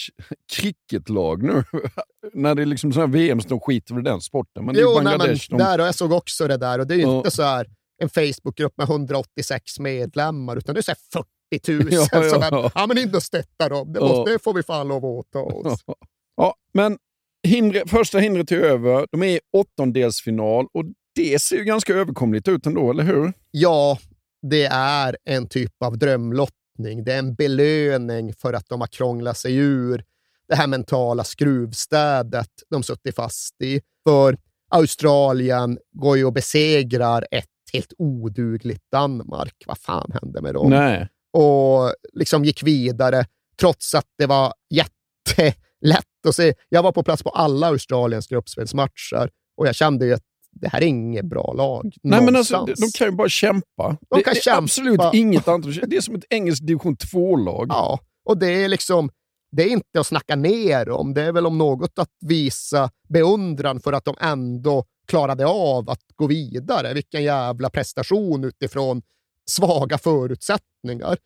cricketlag nu. När det är liksom sådana VM så de skiter väl den sporten. Men det är jo, nej, men Bangladesh. de... där, och jag såg också det där. Och det är ju Ja. inte så här en Facebookgrupp med 186 medlemmar, utan det är så här 40 000 Ja, ja, som är, ja. men in och stötta dem. Det, måste, det får vi fan lov att åta oss. Ja, men hindre, första hindret är över. De är i åttondelsfinal och det ser ju ganska överkomligt ut ändå, eller hur? Ja, det är en typ av drömlottning. Det är en belöning för att de har krånglat sig ur det här mentala skruvstädet de suttit fast i. För Australien går ju och besegrar ett helt odugligt Danmark. Vad fan hände med dem? Nej. och liksom gick vidare trots att det var jättelätt att se. Jag var på plats på alla Australiens gruppspelsmatcher och jag kände ju att det här är inget bra lag. Nej, men alltså, de, kan ju bara kämpa. De det kan är kämpa. absolut inget annat. Det är som ett engelskt division 2-lag. Ja, och det är liksom det är inte att snacka ner om. Det är väl om något att visa beundran för att de ändå klarade av att gå vidare. Vilken jävla prestation utifrån svaga förutsättningar.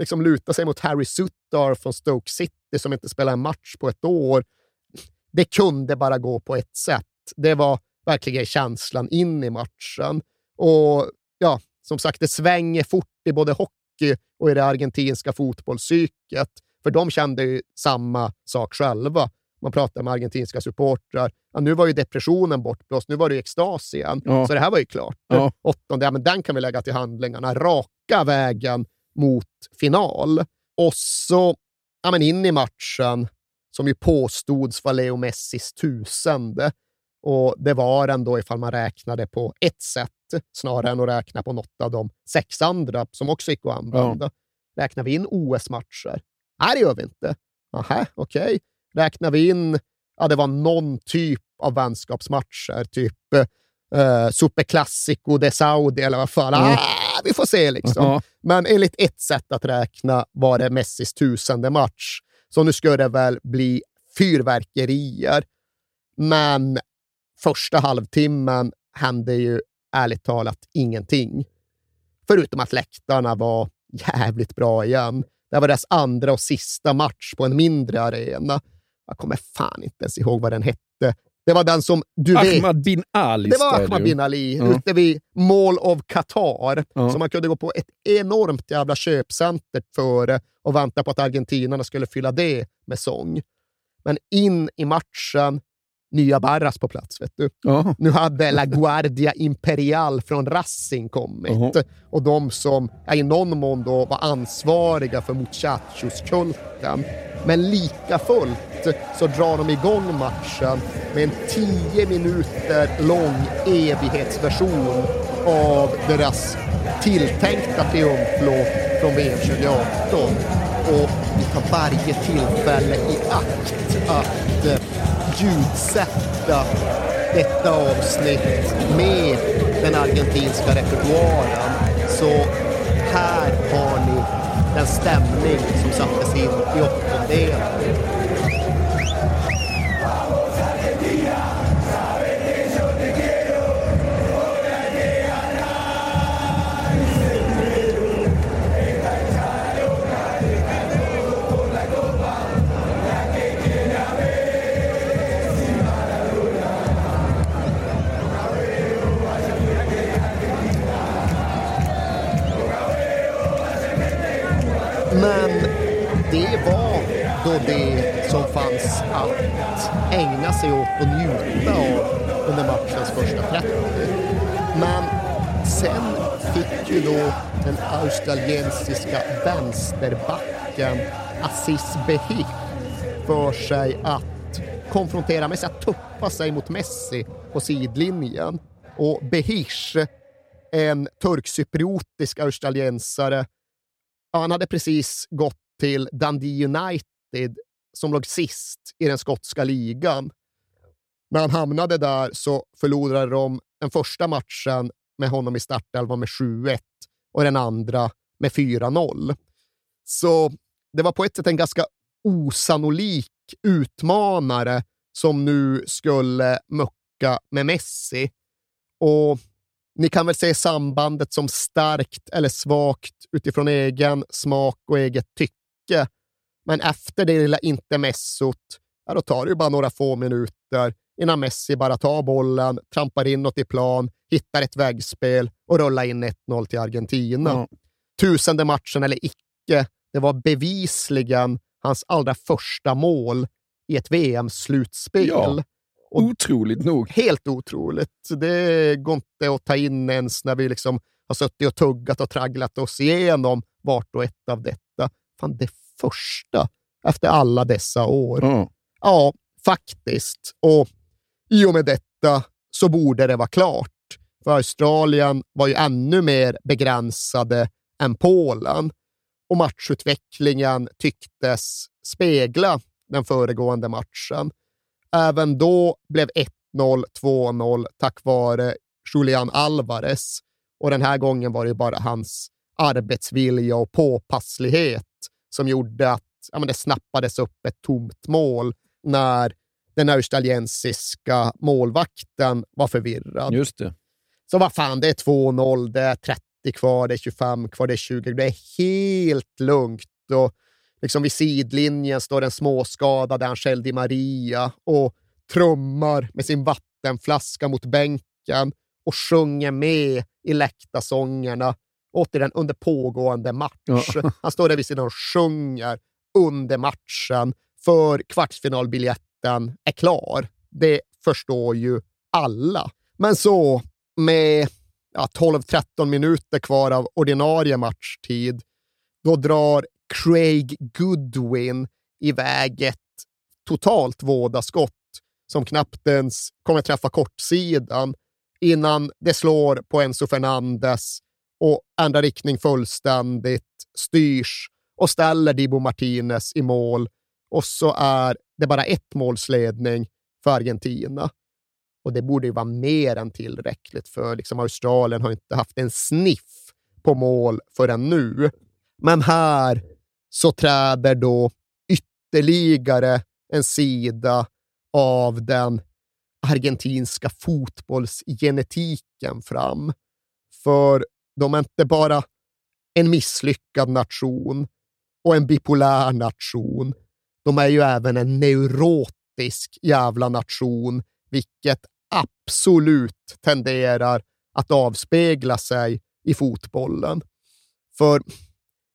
Liksom luta sig mot Harry Sutter från Stoke City som inte spelar en match på ett år. Det kunde bara gå på ett sätt. Det var verkligen känslan in i matchen. Och ja, som sagt, det svänger fort i både hockey och i det argentinska fotbollspsyket. För de kände ju samma sak själva. Man pratar med argentinska supportrar. Ja, nu var ju depressionen bortblåst, nu var det ju extas igen. Ja. Så det här var ju klart. Ja. Åttonde, ja, men den kan vi lägga till handlingarna. Raka vägen mot final. Och så ja, men in i matchen, som ju påstods vara Leo Messis tusende. Och det var den då ifall man räknade på ett sätt, snarare än att räkna på något av de sex andra som också gick att använda. Räknar vi in OS-matcher? Nej, det gör vi inte. Aha, okej. Räknar vi in, ja, det var någon typ av vänskapsmatcher, typ eh, Superclásico de Saudi eller vad fan. Mm. Ah, vi får se liksom. Ja. Men enligt ett sätt att räkna var det Messis tusende match. Så nu ska det väl bli fyrverkerier. Men första halvtimmen hände ju ärligt talat ingenting. Förutom att läktarna var jävligt bra igen. Det var deras andra och sista match på en mindre arena. Jag kommer fan inte ens ihåg vad den hette. Det var den som du vet. Ahmad bin Ali Det var. Ahmad bin Ali, Ja. ute vid Mall of Qatar. Ja. Så man kunde gå på ett enormt jävla köpcenter före och vänta på att argentinarna skulle fylla det med sång. Men in i matchen, nya Barras på plats. Vet du. Ja. Nu hade La Guardia Imperial från Racing kommit. Jaha. Och de som ja, i någon mån då var ansvariga för Muchachos-kulten. Men lika fullt så drar de igång matchen med en tio minuter lång evighetsversion av deras tilltänkta triumflåt från VM 2018. Och vi tar varje tillfälle i akt att eh, ljudsätta detta avsnitt med den argentinska repertoaren. Så här har ni den stämning som sattes in i åttondelen. Chans att ägna sig åt och njuta av under matchens första 30. Men sen fick ju då den australiensiska vänsterbacken Aziz Behi för sig att konfrontera Messi, att tuppa sig mot Messi på sidlinjen. Och Behish, en turkcypriotisk australiensare, han hade precis gått till Dundee United som låg sist i den skotska ligan. När han hamnade där så förlorade de den första matchen med honom i startelvan med 7-1 och den andra med 4-0. Så det var på ett sätt en ganska osannolik utmanare som nu skulle mucka med Messi. Och ni kan väl se sambandet som starkt eller svagt utifrån egen smak och eget tycke. Men efter det lilla intermezzot, ja, då tar det ju bara några få minuter innan Messi bara tar bollen, trampar inåt i plan, hittar ett väggspel och rullar in 1-0 till Argentina. Ja. Tusende matchen eller icke, det var bevisligen hans allra första mål i ett VM-slutspel. Ja. Otroligt nog. Helt otroligt. Det går inte att ta in ens när vi liksom har suttit och tuggat och tragglat oss igenom vart och ett av detta. Fan, det första efter alla dessa år. Ja. Ja, faktiskt. Och i och med detta så borde det vara klart. För Australien var ju ännu mer begränsade än Polen och matchutvecklingen tycktes spegla den föregående matchen. Även då blev 1-0, 2-0 tack vare Julian Alvarez. Och den här gången var det bara hans arbetsvilja och påpasslighet som gjorde att ja, men det snappades upp ett tomt mål när den australiensiska målvakten var förvirrad. Just det. Så vad fan, det är 2-0, det är 30 kvar, det är 25 kvar, det är 20. Det är helt lugnt. Och liksom vid sidlinjen står en småskadad Angel Di Maria och trummar med sin vattenflaska mot bänken och sjunger med i läktarsångerna återigen under pågående match. Ja. Han står där vid sidan och sjunger under matchen, för kvartsfinalbiljetten är klar. Det förstår ju alla. Men så, med ja, 12-13 minuter kvar av ordinarie matchtid, då drar Craig Goodwin iväg ett totalt vådaskott som knappt ens kommer träffa kortsidan innan det slår på Enzo Fernandes och ändrar riktning fullständigt, styrs och ställer Dibu Martinez i mål. Och så är det bara ett målsledning för Argentina. Och det borde ju vara mer än tillräckligt, för liksom Australien har inte haft en sniff på mål förrän nu. Men här så träder då ytterligare en sida av den argentinska fotbollsgenetiken fram. För de är inte bara en misslyckad nation och en bipolär nation. De är ju även en neurotisk jävla nation, vilket absolut tenderar att avspegla sig i fotbollen. För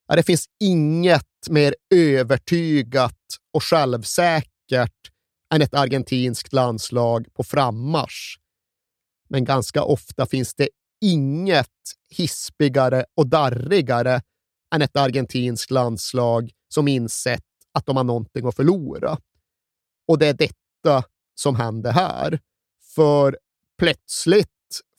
ja, det finns inget mer övertygat och självsäkert än ett argentinskt landslag på frammarsch. Men ganska ofta finns det inget hispigare och darrigare än ett argentinskt landslag som insett att de har någonting att förlora. Och det är detta som händer här. För plötsligt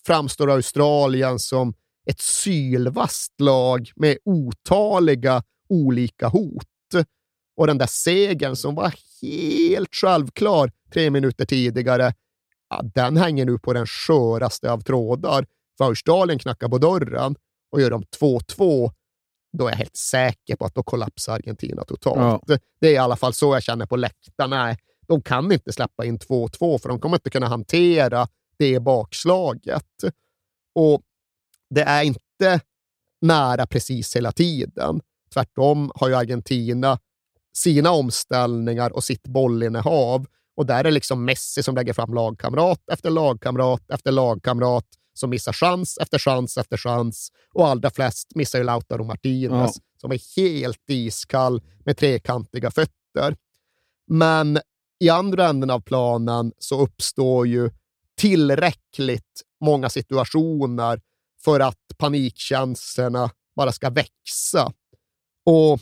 framstår Australien som ett sylvast lag med otaliga olika hot. Och den där segern som var helt självklar tre minuter tidigare, ja, den hänger nu på den sköraste av trådar. För Australien knackar på dörren och gör de 2-2, då är jag helt säker på att då kollapsar Argentina totalt. Det är i alla fall så jag känner på läktaren. Nej, de kan inte släppa in 2-2 för de kommer inte kunna hantera det bakslaget. Och det är inte nära precis hela tiden. Tvärtom har ju Argentina sina omställningar och sitt bollinnehav. Och där är det liksom Messi som lägger fram lagkamrat efter lagkamrat efter lagkamrat som missar chans efter chans efter chans. Och allra flest missar ju Lautaro Martinez Ja. som är helt iskall med trekantiga fötter. Men i andra änden av planen så uppstår ju tillräckligt många situationer för att panikkänslorna bara ska växa. Och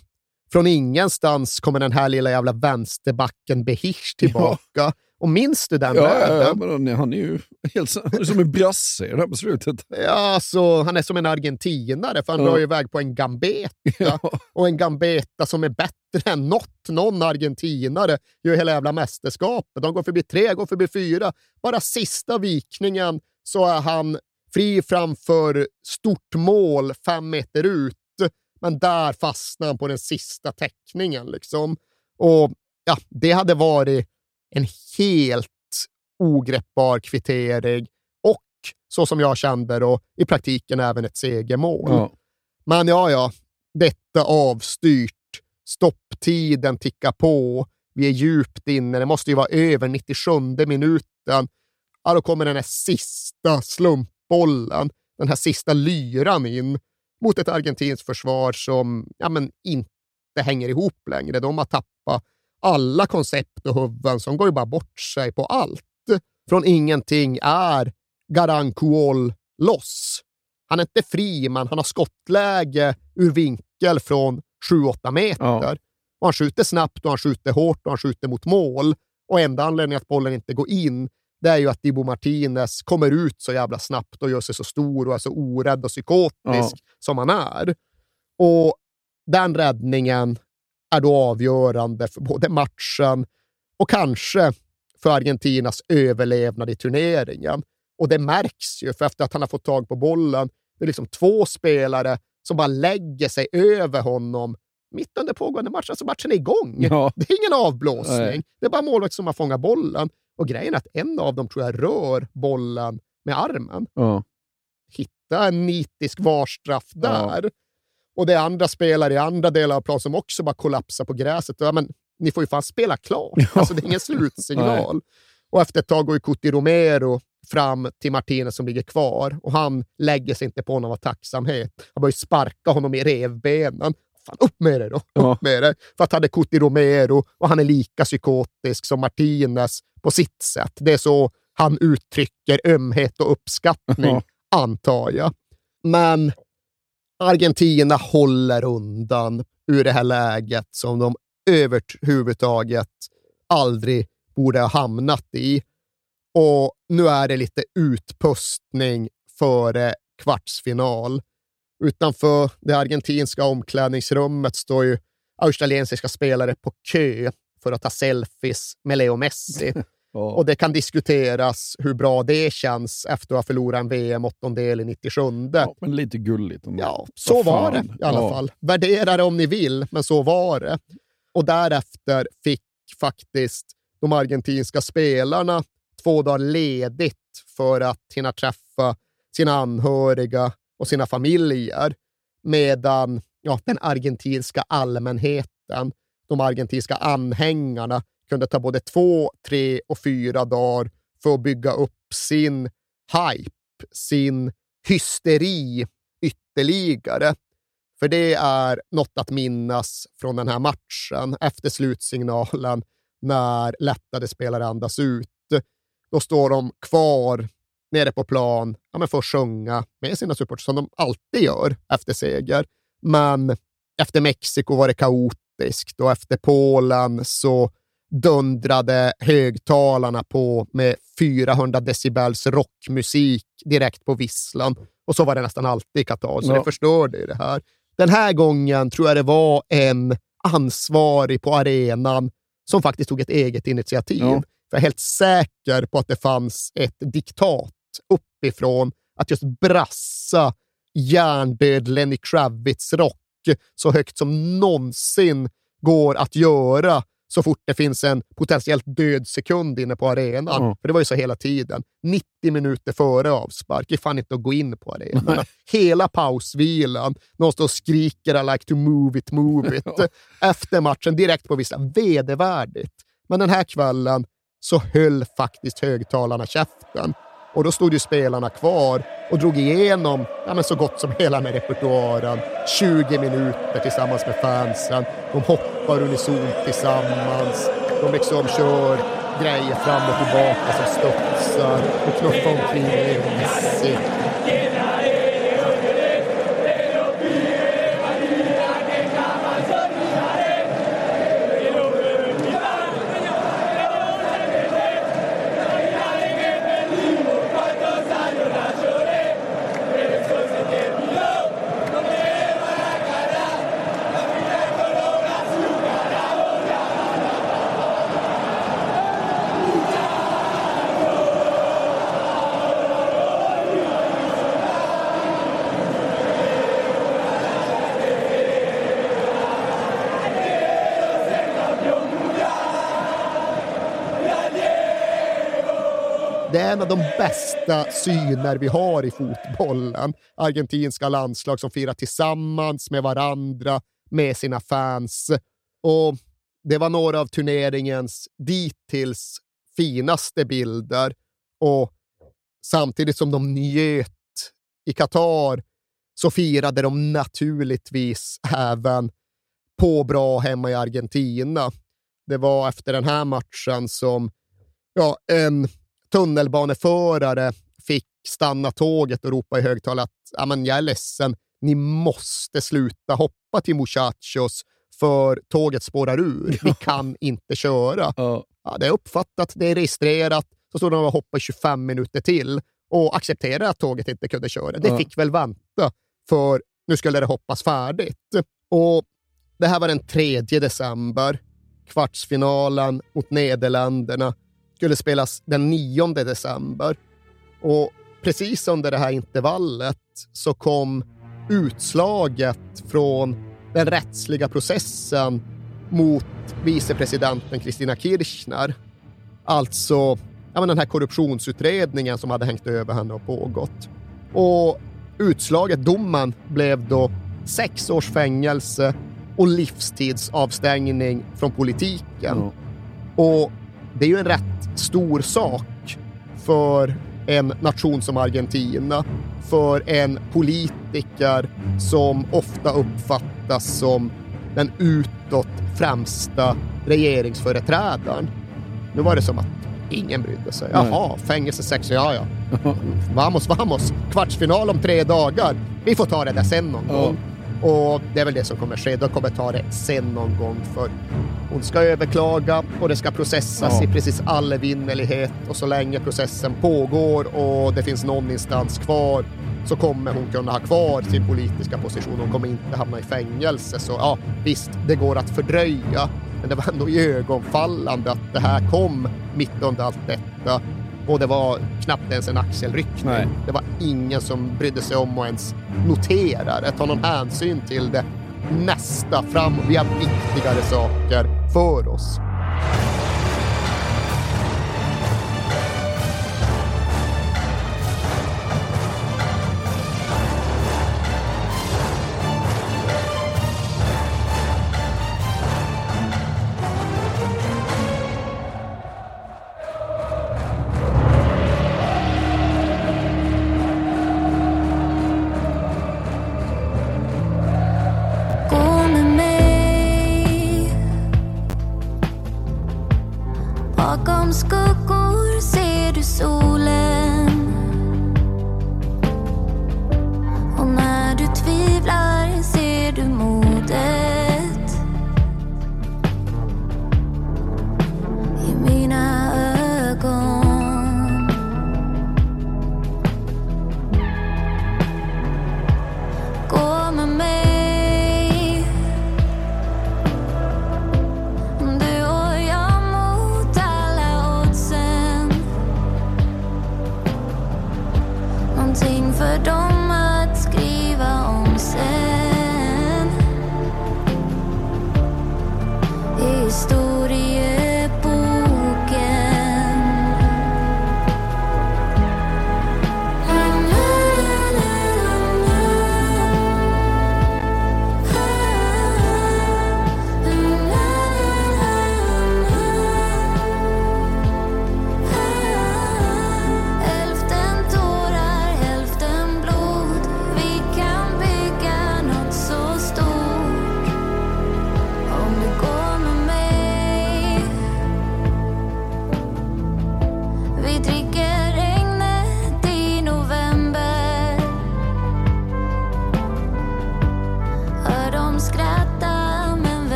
från ingenstans kommer den här lilla jävla vänsterbacken Behish tillbaka. Och minns du den Ja, ja, ja, världen? men han är ju helt som- en brasse i det här beslutet. Ja, så han är som en argentinare, för han Ja. drar iväg på en gambeta. Och en gambeta som är bättre än något någon argentinare gör hela jävla mästerskapet. De går förbi tre, går förbi fyra. Bara sista vikningen så är han fri framför stort mål fem meter ut. Men där fastnar han på den sista täckningen. Liksom. Och ja, Det hade varit en helt ogreppbar kvittering och så som jag kände då, i praktiken även ett segermål. Ja. Men ja, ja, detta avstyrt. Stopptiden tickar på. Vi är djupt inne. Det måste ju vara över 97 minuten. Ja, då kommer den här sista slumpbollen, den här sista lyran in mot ett argentinskt försvar som ja, men inte hänger ihop längre. De har tappat alla koncept och huvuden som går ju bara bort sig på allt. Från ingenting är Garankuol loss. Han är inte fri, men han har skottläge ur vinkel från 7-8 meter. Och han skjuter snabbt och han skjuter hårt och han skjuter mot mål. Och enda anledningen att bollen inte går in, det är ju att Dibu Martinez kommer ut så jävla snabbt och gör sig så stor och är så orädd och psykotisk Ja. som han är. Och den räddningen är då avgörande för både matchen och kanske för Argentinas överlevnad i turneringen. Och det märks ju, för efter att han har fått tag på bollen, det är liksom två spelare som bara lägger sig över honom mitt under pågående match. Alltså matchen är igång. Ja. Det är ingen avblåsning. Nej. Det är bara målvakt som har fångat bollen. Och grejen är att en av dem tror jag rör bollen med armen. Ja. Hitta en nitisk varstraff där. Och det är andra spelare i andra delar av planen som också bara kollapsar på gräset. Ja, men, ni får ju fan spela klart. Alltså, det är ingen slutsignal. och efter ett tag går ju Cuti Romero fram till Martinez som ligger kvar och han lägger sig inte på honom av tacksamhet. Han börjar sparka honom i revbenen. Fan, upp med det då! Ja. Upp med det! För att är Cuti Romero och han är lika psykotisk som Martinez på sitt sätt. Det är så han uttrycker ömhet och uppskattning, Ja. antar jag. Men Argentina håller undan ur det här läget som de överhuvudtaget aldrig borde ha hamnat i. Och nu är det lite utpustning före kvartsfinal. Utanför det argentinska omklädningsrummet står ju australiensiska spelare på kö för att ta selfies med Leo Messi. Och det kan diskuteras hur bra det känns efter att ha förlorat en VM-åttondel i 97. Ja, men lite gulligt. ändå. Ja, så var det i alla Ja. fall. Värdera det om ni vill, men så var det. Och därefter fick faktiskt de argentinska spelarna två dagar ledigt för att hinna träffa sina anhöriga och sina familjer. Medan ja, den argentinska allmänheten, de argentinska anhängarna, kunde ta både två, tre och fyra dagar för att bygga upp sin hype, sin hysteri ytterligare. För det är något att minnas från den här matchen efter slutsignalen när lättade spelare andas ut. Då står de kvar nere på plan ja, men för att sjunga med sina supportrar som de alltid gör efter seger. Men efter Mexiko var det kaotiskt och efter Polen så dundrade högtalarna på med 400 decibels rockmusik direkt på visslan. Och så var det nästan alltid i Qatar, så Ja. det förstörde ju det här. Den här gången tror jag det var en ansvarig på arenan som faktiskt tog ett eget initiativ. Ja. För jag är helt säker på att det fanns ett diktat uppifrån att just brassa hjärndöd Lenny Kravitz-rock så högt som någonsin går att göra så fort det finns en potentiellt död sekund inne på arenan. Ja. För det var ju så hela tiden. 90 minuter före avspark, det är fan inte att gå in på arenan. Hela pausvilan, någon står och skriker I like to move it, move it. Efter matchen, direkt på vissa. Vedervärdigt. Men den här kvällen så höll faktiskt högtalarna käften. Och då stod ju spelarna kvar och drog igenom ja, men så gott som hela med repertoaren. 20 minuter tillsammans med fansen. De hoppar unisont tillsammans. De liksom kör grejer fram och tillbaka som studsar och knuffar omkring Messi. En av de bästa syner vi har i fotbollen. Argentinska landslag som firar tillsammans med varandra, med sina fans. Och Det var några av turneringens dittills finaste bilder. Och samtidigt som de njöt i Qatar så firade de naturligtvis även på bra hemma i Argentina. Det var efter den här matchen som ja, en tunnelbaneförare fick stanna tåget och ropa i högtalare att ja, men jag är ledsen, ni måste sluta hoppa till muchachos för tåget spårar ur. Vi kan inte köra. Ja, det är uppfattat, det är registrerat. Så stod de och hoppade i 25 minuter till och accepterade att tåget inte kunde köra. Det Ja. fick väl vänta, för nu skulle det hoppas färdigt. Och Det här var den 3 december. Kvartsfinalen mot Nederländerna skulle spelas den 9 december. Och precis under det här intervallet så kom utslaget från den rättsliga processen mot vicepresidenten Kristina Kirchner. Alltså ja, men den här korruptionsutredningen som hade hängt över henne och pågått. Och utslaget, domen, blev då sex års fängelse och livstidsavstängning från politiken. Och det är ju en rätt stor sak för en nation som Argentina, för en politiker som ofta uppfattas som den utåt främsta regeringsföreträdaren. Nu var det som att ingen brydde sig. Jaha, fängelse sex, ja ja. Vamos, vamos. Kvartsfinal om tre dagar. Vi får ta det där sen någon gång. Och det är väl det som kommer ske. De kommer ta det sen någon gång för hon ska överklaga och det ska processas Ja. i precis all evinnerlighet och så länge processen pågår och det finns någon instans kvar så kommer hon kunna ha kvar sin politiska position. Hon kommer inte hamna i fängelse. Så ja, visst, det går att fördröja. Men det var ändå ögonfallande att det här kom mitt under allt detta. Och det var knappt ens en axelryckning. Nej. Det var ingen som brydde sig om att ens notera det, ta någon hänsyn till det. Nästa fram, vi har viktigare saker för oss.